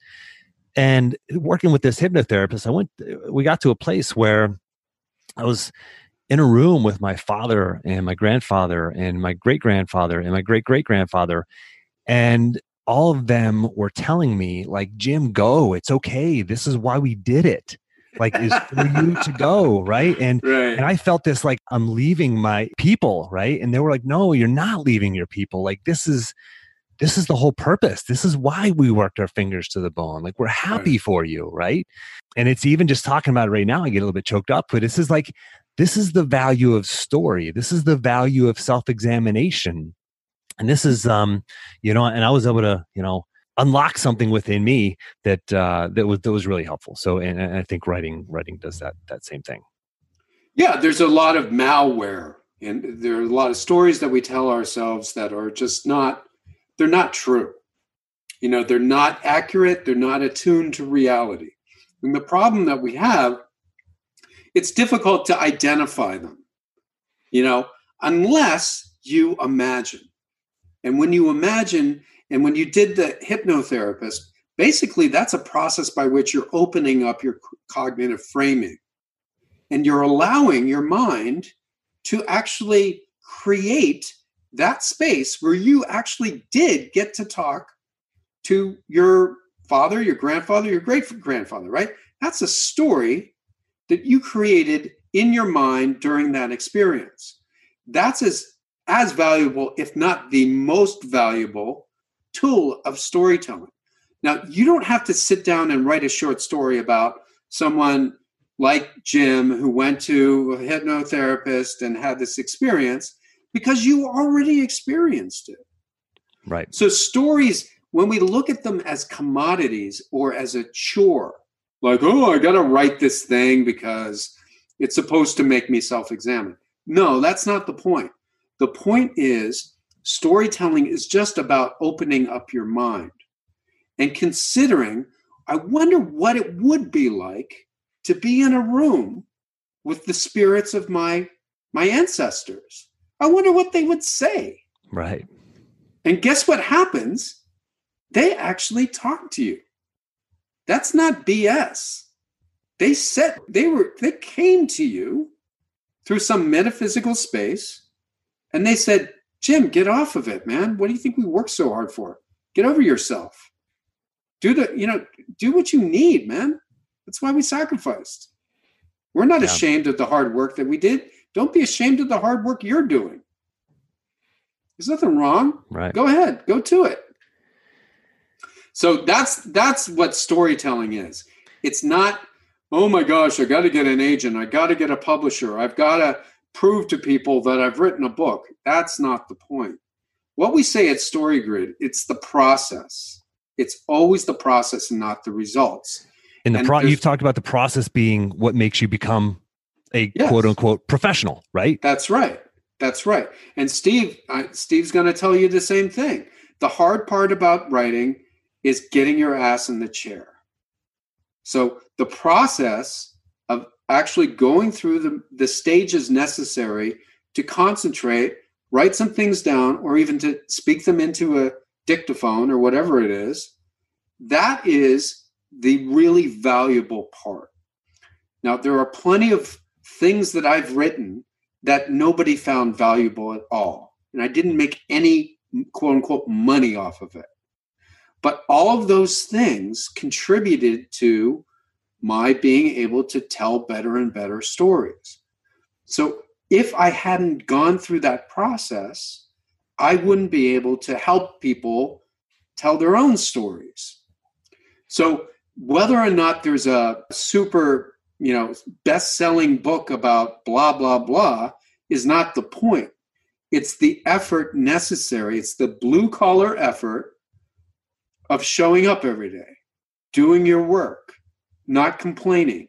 and working with this hypnotherapist i went we got to a place where i was in a room with my father and my grandfather and my great grandfather and my great great grandfather. And all of them were telling me, like, Jim, go. It's okay. This is why we did it. Like is for you to go right? And right. and i felt this like i'm leaving my people right? And they were like no you're not leaving your people. Like this is this is the whole purpose. This is why we worked our fingers to the bone. Like we're happy Right. for you right? And it's even just talking about it right now i get a little bit choked up but this is like this is the value of story. This is the value of self-examination. And this is um you know and i was able to you know unlock something within me that uh that was that was really helpful so and, and i think writing writing does that that same thing Yeah, there's a lot of malware, and there are a lot of stories that we tell ourselves that are just not, they're not true. You know, they're not accurate, they're not attuned to reality. And the problem that we have, it's difficult to identify them, you know, unless you imagine. And when you imagine, and when you did the hypnotherapist, basically that's a process by which you're opening up your cognitive framing and you're allowing your mind to actually create that space where you actually did get to talk to your father, your grandfather, your great grandfather, right? That's a story that you created in your mind during that experience. That's as as valuable, if not the most valuable tool of storytelling. Now, you don't have to sit down and write a short story about someone like Jim who went to a hypnotherapist and had this experience because you already experienced it. right So stories, when we look at them as commodities or as a chore, like, oh, I got to write this thing because it's supposed to make me self-examine. No, that's not the point. The point is storytelling is just about opening up your mind and considering, I wonder what it would be like to be in a room with the spirits of my my ancestors. I wonder what they would say. right And guess what happens? They actually talk to you. That's not BS. They said they were they came to you through some metaphysical space and they said, "Jim, get off of it, man. What do you think we work so hard for? Get over yourself. Do the, you know, do what you need, man. That's why we sacrificed. We're not Yeah. ashamed of the hard work that we did. Don't be ashamed of the hard work you're doing. There's nothing wrong right go ahead go to it so that's that's what storytelling is it's not oh my gosh i got to get an agent i got to get a publisher i've got to prove to people that i've written a book that's not the point what we say at StoryGrid, it's the process it's always the process and not the results and the and pro you've talked about the process being what makes you become a Yes. quote unquote professional right That's right. That's right. And Steve, I, Steve's going to tell you the same thing. The hard part about writing is getting your ass in the chair. So the process actually going through the, the stages necessary to concentrate, write some things down, or even to speak them into a dictaphone or whatever it is, that is the really valuable part. Now, there are plenty of things that I've written that nobody found valuable at all. And I didn't make any quote unquote money off of it. But all of those things contributed to my being able to tell better and better stories. So if I hadn't gone through that process, I wouldn't be able to help people tell their own stories. So whether or not there's a super, you know, best-selling book about blah blah blah is not the point. It's the effort necessary. It's the blue collar effort of showing up every day, doing your work, not complaining,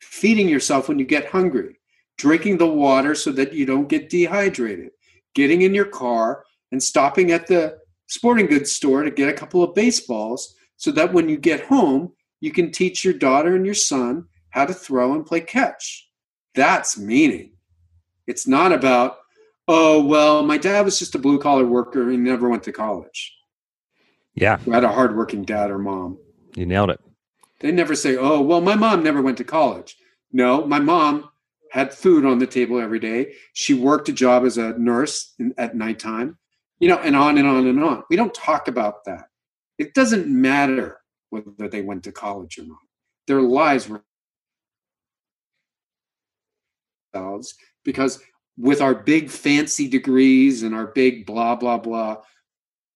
feeding yourself when you get hungry, drinking the water so that you don't get dehydrated, getting in your car and stopping at the sporting goods store to get a couple of baseballs so that when you get home, you can teach your daughter and your son how to throw and play catch. That's meaning. It's not about, oh, well, my dad was just a blue collar worker and never went to college. yeah Who had a hardworking dad or mom. you nailed it They never say, oh, well, my mom never went to college. No, my mom had food on the table every day. She worked a job as a nurse in, at nighttime, you know, and on and on and on. We don't talk about that. It doesn't matter whether they went to college or not. Their lives were ourselves because with our big fancy degrees and our big blah blah blah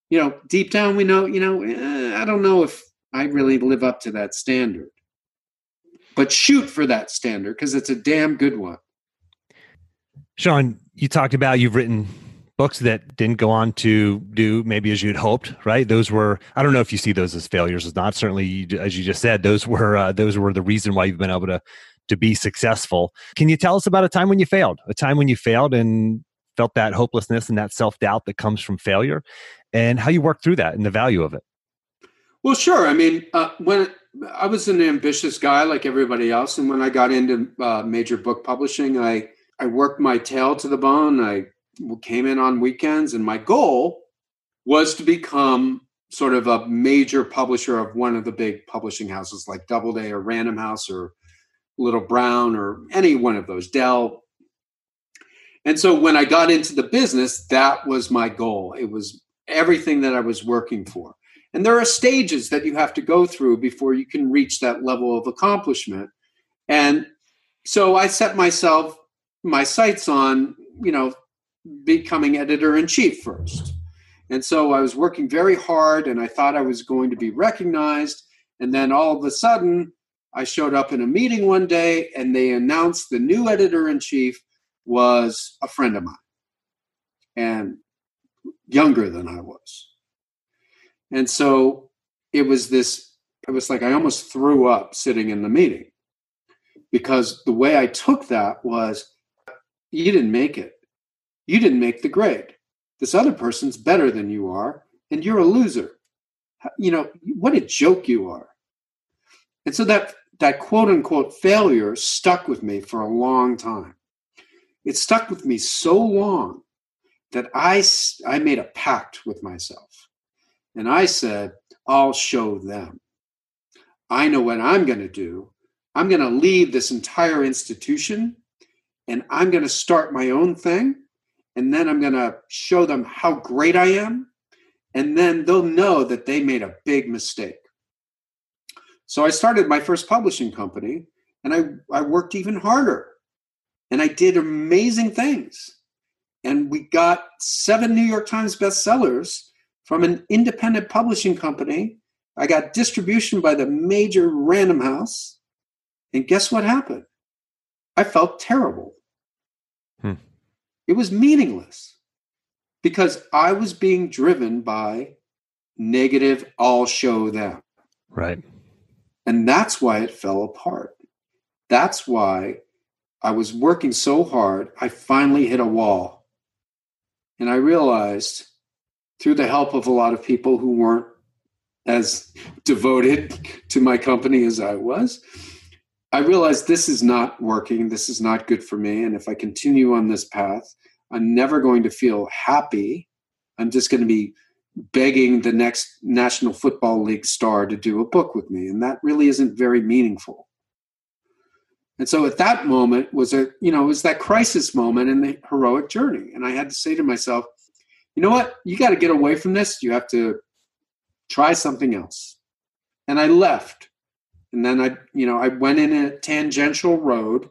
you know deep down we know you know eh, i don't know if i really live up to that standard. But shoot for that standard because it's a damn good one. Shawn you talked about you've written books that didn't go on to do maybe as you'd hoped right? Those were i don't know if you see those as failures or not. Certainly as you just said those were uh, those were the reason why you've been able to to be successful. Can you tell us about a time when you failed? A time when you failed and felt that hopelessness and that self-doubt that comes from failure and how you worked through that and the value of it well sure. I mean uh, when i was an ambitious guy like everybody else and when i got into uh, major book publishing i i worked my tail to the bone. I came in on weekends and my goal was to become sort of a major publisher of one of the big publishing houses like doubleday or random house or little brown or any one of those dell. And so when i got into the business that was my goal. It was everything that i was working for and there are stages that you have to go through before you can reach that level of accomplishment and so i set myself my sights on you know becoming editor in chief first. And so I was working very hard and I thought I was going to be recognized. And then all of a sudden, I showed up in a meeting one day and they announced the new editor in chief was a friend of mine and younger than I was. And so it was this, it was like I almost threw up sitting in the meeting because the way I took that was, you didn't make it. You didn't make the grade. This other person's better than you are, and you're a loser. You know, what a joke you are. And so that that quote unquote failure stuck with me for a long time. It stuck with me so long that I, I made a pact with myself. And I said, I'll show them. I know what I'm going to do. I'm going to leave this entire institution and I'm going to start my own thing and then I'm going to show them how great I am, and then they'll know that they made a big mistake. So I started my first publishing company, and I, I worked even harder, and I did amazing things. And we got seven New York Times bestsellers from an independent publishing company. I got distribution by the major Random House. And guess what happened? I felt terrible. Hmm. It was meaningless because I was being driven by negative, I'll show them. Right. And that's why it fell apart. That's why I was working so hard, I finally hit a wall. And I realized through the help of a lot of people who weren't as devoted to my company as I was, I realized this is not working. This is not good for me. And if I continue on this path, I'm never going to feel happy. I'm just going to be begging the next National Football League star to do a book with me. And that really isn't very meaningful. And so at that moment was a, you know, it was that crisis moment in the heroic journey. And I had to say to myself, you know what? You got to get away from this. You have to try something else. And I left and then I, you know, I went in a tangential road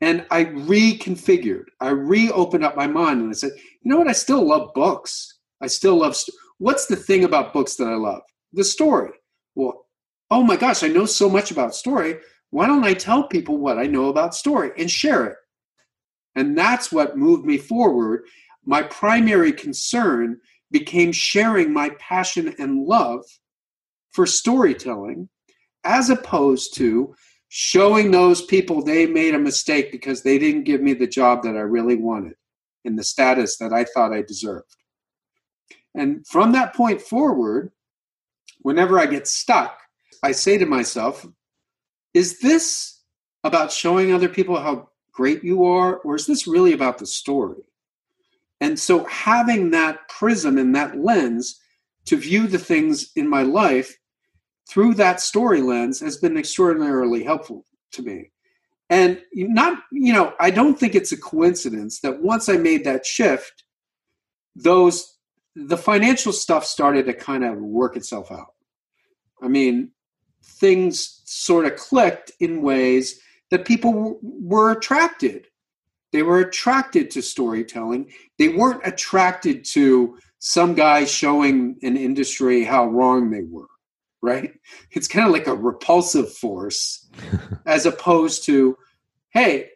and I reconfigured. I reopened up my mind and I said, you know what? I still love books. I still love. St- What's the thing about books that I love? The story. Well, oh my gosh, I know so much about story. Why don't I tell people what I know about story and share it? And that's what moved me forward. My primary concern became sharing my passion and love for storytelling as opposed to showing those people they made a mistake because they didn't give me the job that I really wanted and the status that I thought I deserved. And from that point forward, whenever I get stuck, I say to myself, is this about showing other people how great you are, or is this really about the story? And so having that prism and that lens to view the things in my life through that story lens has been extraordinarily helpful to me. And not, you know, I don't think it's a coincidence that once I made that shift, those the financial stuff started to kind of work itself out. I mean, things sort of clicked in ways that people w- were attracted They were attracted to storytelling. They weren't attracted to some guy showing an industry how wrong they were, right? It's kind of like a repulsive force <laughs> as opposed to, hey,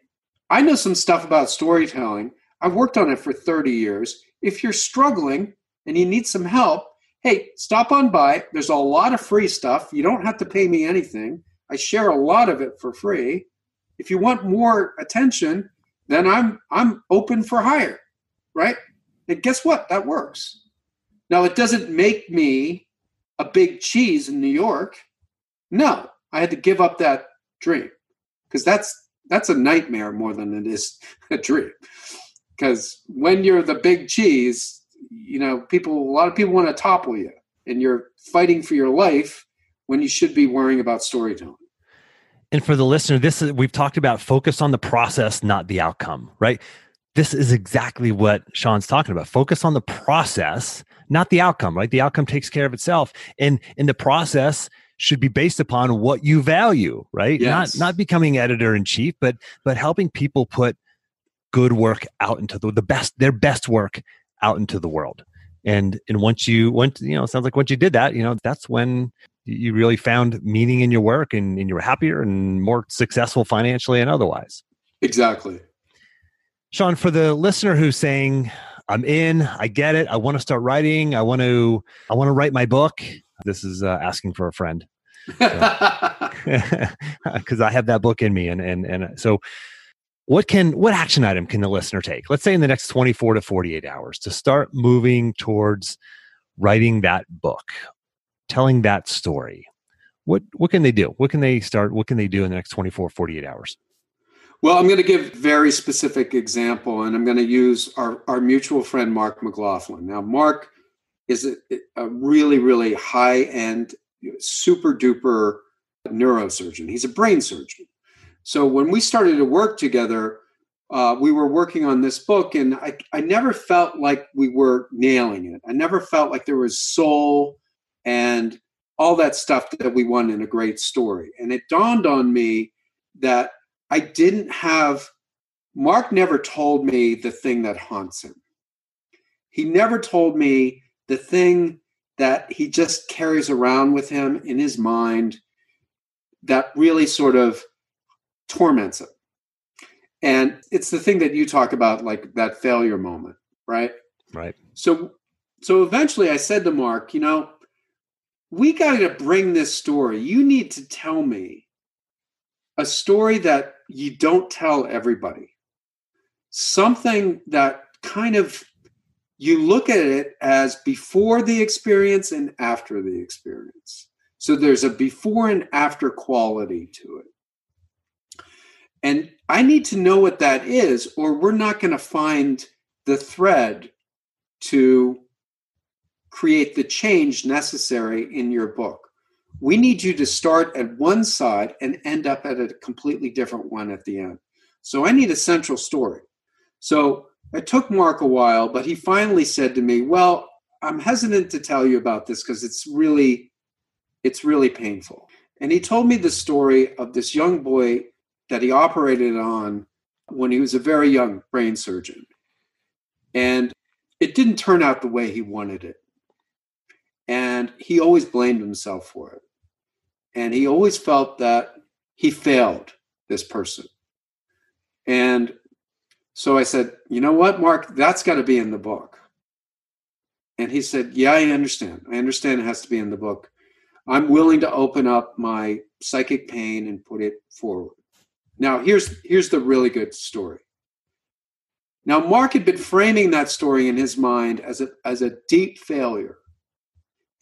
I know some stuff about storytelling. I've worked on it for 30 years. If you're struggling and you need some help, hey, stop on by. There's a lot of free stuff. You don't have to pay me anything. I share a lot of it for free. If you want more attention, then I'm I'm open for hire, right? And guess what? That works. Now it doesn't make me a big cheese in New York. No, I had to give up that dream because that's that's a nightmare more than it is <laughs> a dream. Because when you're the big cheese, you know, people a lot of people want to topple you, and you're fighting for your life when you should be worrying about storytelling. And for the listener, this is we've talked about focus on the process, not the outcome, right? This is exactly what Shawn's talking about. Focus on the process, not the outcome, right? The outcome takes care of itself. And in the process should be based upon what you value, right? Yes. Not not becoming editor in chief, but but helping people put good work out into the, the best their best work out into the world. And and once you once you know, sounds like once you did that, you know, that's when you really found meaning in your work and, and you were happier and more successful financially and otherwise. Exactly. Shawn, for the listener who's saying, I'm in, I get it, I want to start writing, I want to, I want to write my book. This is uh, asking for a friend <laughs> <laughs> because I have that book in me. And, and, and so what can, what action item can the listener take? Let's say in the next 24 to 48 hours to start moving towards writing that book telling that story what what can they do? What can they start what can they do in the next 24 48 hours? Well i'm going to give very specific example and i'm going to use our, our mutual friend mark mclaughlin. Now mark is a, a really really high end super duper neurosurgeon. He's a brain surgeon. So when we started to work together uh, we were working on this book and I, I never felt like we were nailing it. I never felt like there was soul and all that stuff that we want in a great story. And it dawned on me that I didn't have, Mark never told me the thing that haunts him. He never told me the thing that he just carries around with him in his mind that really sort of torments him. And it's the thing that you talk about, like that failure moment, right? Right. So, so eventually I said to Mark, you know, we got to bring this story. You need to tell me a story that you don't tell everybody. Something that kind of you look at it as before the experience and after the experience. So there's a before and after quality to it. And I need to know what that is, or we're not going to find the thread to create the change necessary in your book. We need you to start at one side and end up at a completely different one at the end. So I need a central story. So it took Mark a while, but he finally said to me, "Well, I'm hesitant to tell you about this because it's really it's really painful." And he told me the story of this young boy that he operated on when he was a very young brain surgeon. And it didn't turn out the way he wanted it. And he always blamed himself for it. And he always felt that he failed this person. And so I said, You know what, Mark? That's got to be in the book. And he said, Yeah, I understand. I understand it has to be in the book. I'm willing to open up my psychic pain and put it forward. Now, here's here's the really good story. Now, Mark had been framing that story in his mind as a as a deep failure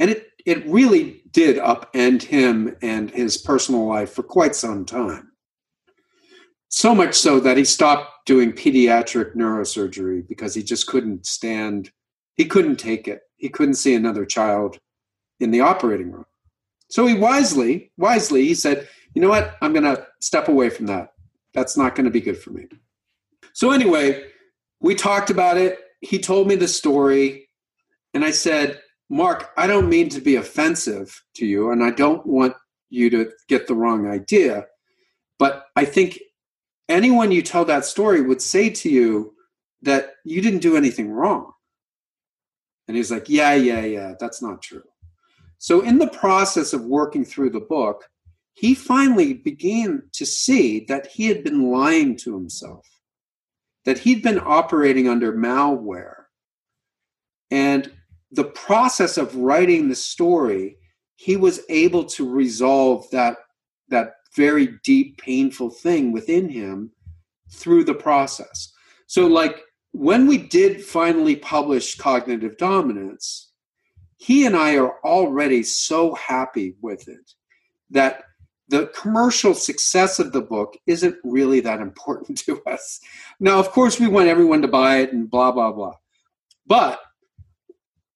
and it it really did upend him and his personal life for quite some time. So much so that he stopped doing pediatric neurosurgery because he just couldn't stand, he couldn't take it. He couldn't see another child in the operating room. So he wisely, wisely, he said, you know what? I'm going to step away from that. That's not going to be good for me. So anyway, we talked about it. He told me the story. And I said, Mark, I don't mean to be offensive to you, and I don't want you to get the wrong idea, but I think anyone you tell that story would say to you that you didn't do anything wrong. And he's like, Yeah, yeah, yeah, that's not true. So, in the process of working through the book, he finally began to see that he had been lying to himself, that he'd been operating under malware. And the process of writing the story, he was able to resolve that, that very deep, painful thing within him through the process. So, like when we did finally publish Cognitive Dominance, he and I are already so happy with it that the commercial success of the book isn't really that important <laughs> to us. Now, of course, we want everyone to buy it and blah blah blah. But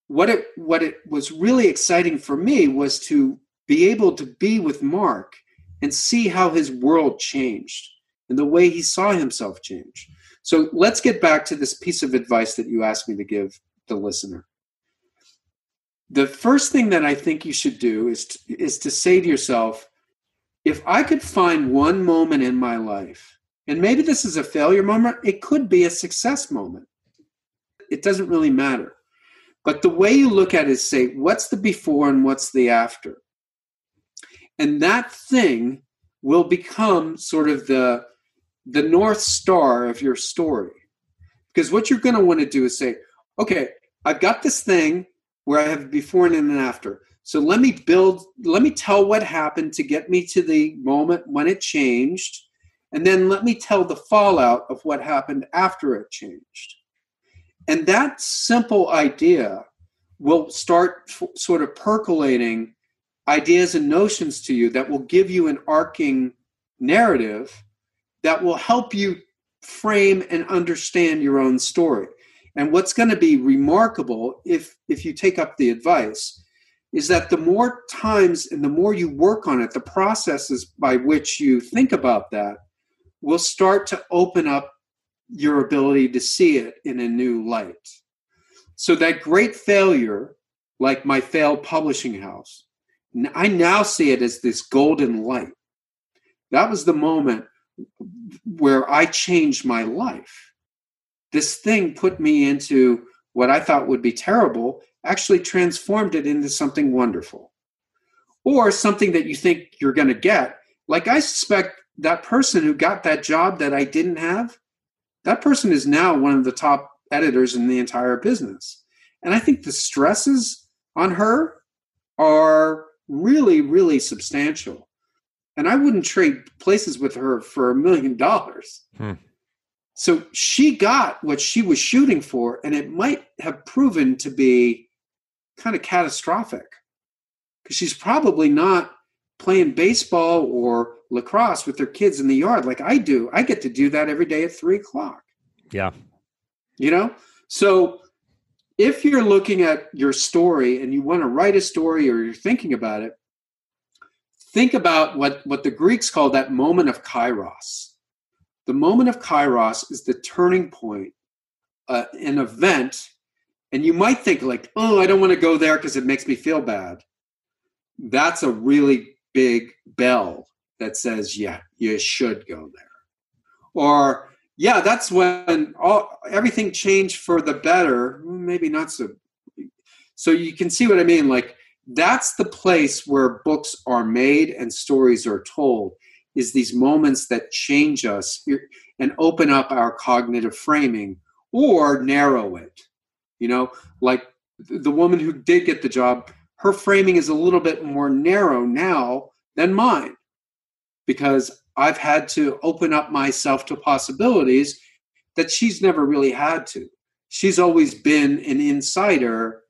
what it what it was really exciting for me was to be able to be with Mark and see how his world changed and the way he saw himself change. So let's get back to this piece of advice that you asked me to give the listener. The first thing that I think you should do is to, is to say to yourself, if I could find one moment in my life, and maybe this is a failure moment, it could be a success moment. It doesn't really matter. But the way you look at it is say, what's the before and what's the after? And that thing will become sort of the the north star of your story. Because what you're going to want to do is say, okay, I've got this thing where I have before and an after. So let me build, let me tell what happened to get me to the moment when it changed. And then let me tell the fallout of what happened after it changed. And that simple idea will start f- sort of percolating ideas and notions to you that will give you an arcing narrative that will help you frame and understand your own story. And what's going to be remarkable if if you take up the advice is that the more times and the more you work on it, the processes by which you think about that will start to open up your ability to see it in a new light. So that great failure, like my failed publishing house, I now see it as this golden light. That was the moment where I changed my life. This thing put me into what I thought would be terrible, actually transformed it into something wonderful. Or something that you think you're going to get. Like I suspect that person who got that job that I didn't have, that person is now one of the top editors in the entire business. And I think the stresses on her are really, really substantial and I wouldn't trade places with her for a million dollars. Hmm. So she got what she was shooting for, and it might have proven to be kind of catastrophic because she's probably not playing baseball or lacrosse with their kids in the yard like I do. I get to do that every day at three o'clock. Yeah. You know? So if you're looking at your story and you want to write a story or you're thinking about it, think about what, what the Greeks call that moment of kairos. The moment of kairos is the turning point, uh, an event, and you might think like, oh, I don't want to go there because it makes me feel bad. That's a really big bell that says, yeah, you should go there. Or yeah, that's when all everything changed for the better. Maybe not so. So you can see what I mean. Like that's the place where books are made and stories are told is these moments that change us and open up our cognitive framing or narrow it you know like the woman who did get the job her framing is a little bit more narrow now than mine because i've had to open up myself to possibilities that she's never really had to she's always been an insider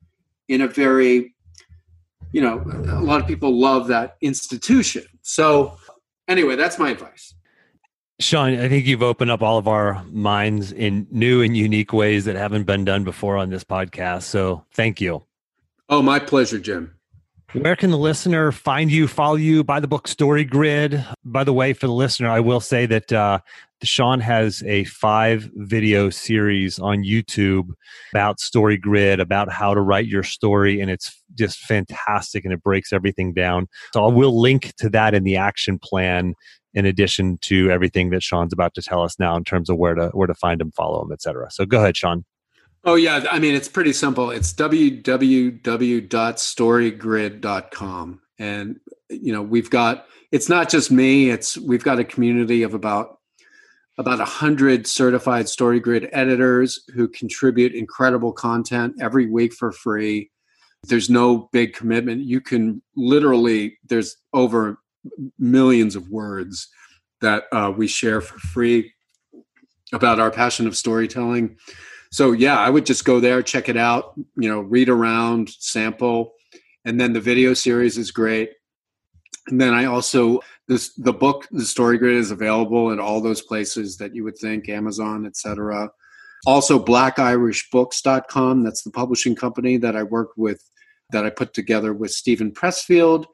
in a very you know, a lot of people love that institution. So, anyway, that's my advice. Shawn, I think you've opened up all of our minds in new and unique ways that haven't been done before on this podcast. So, thank you. Oh, my pleasure, Jim. Where can the listener find you, follow you, buy the book Story Grid? By the way, for the listener, I will say that uh, Shawn has a five video series on YouTube about Story Grid, about how to write your story, and it's just fantastic and it breaks everything down. So I will link to that in the action plan in addition to everything that Shawn's about to tell us now in terms of where to where to find him, follow him, etc. So go ahead, Shawn. Oh yeah, I mean it's pretty simple. It's www.storygrid.com and you know, we've got it's not just me, it's we've got a community of about about 100 certified StoryGrid editors who contribute incredible content every week for free. There's no big commitment. You can literally there's over millions of words that uh, we share for free about our passion of storytelling. So yeah, I would just go there, check it out, you know, read around, sample, and then the video series is great. And then I also this the book, the Story Grid, is available in all those places that you would think, Amazon, etc. Also, BlackIrishBooks.com. That's the publishing company that I worked with, that I put together with Steven Pressfield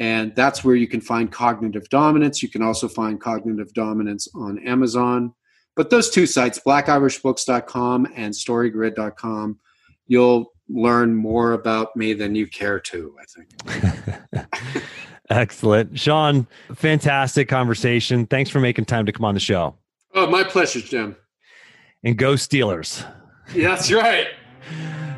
and that's where you can find cognitive dominance. You can also find cognitive dominance on Amazon. But those two sites, blackirishbooks.com and storygrid.com, you'll learn more about me than you care to, I think. <laughs> Excellent. Shawn, fantastic conversation. Thanks for making time to come on the show. Oh, my pleasure, Jim. And go Steelers. Yeah, that's right. <laughs>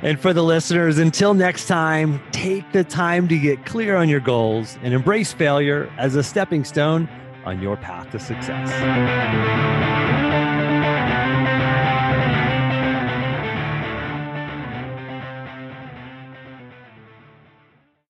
And for the listeners, until next time, take the time to get clear on your goals and embrace failure as a stepping stone on your path to success.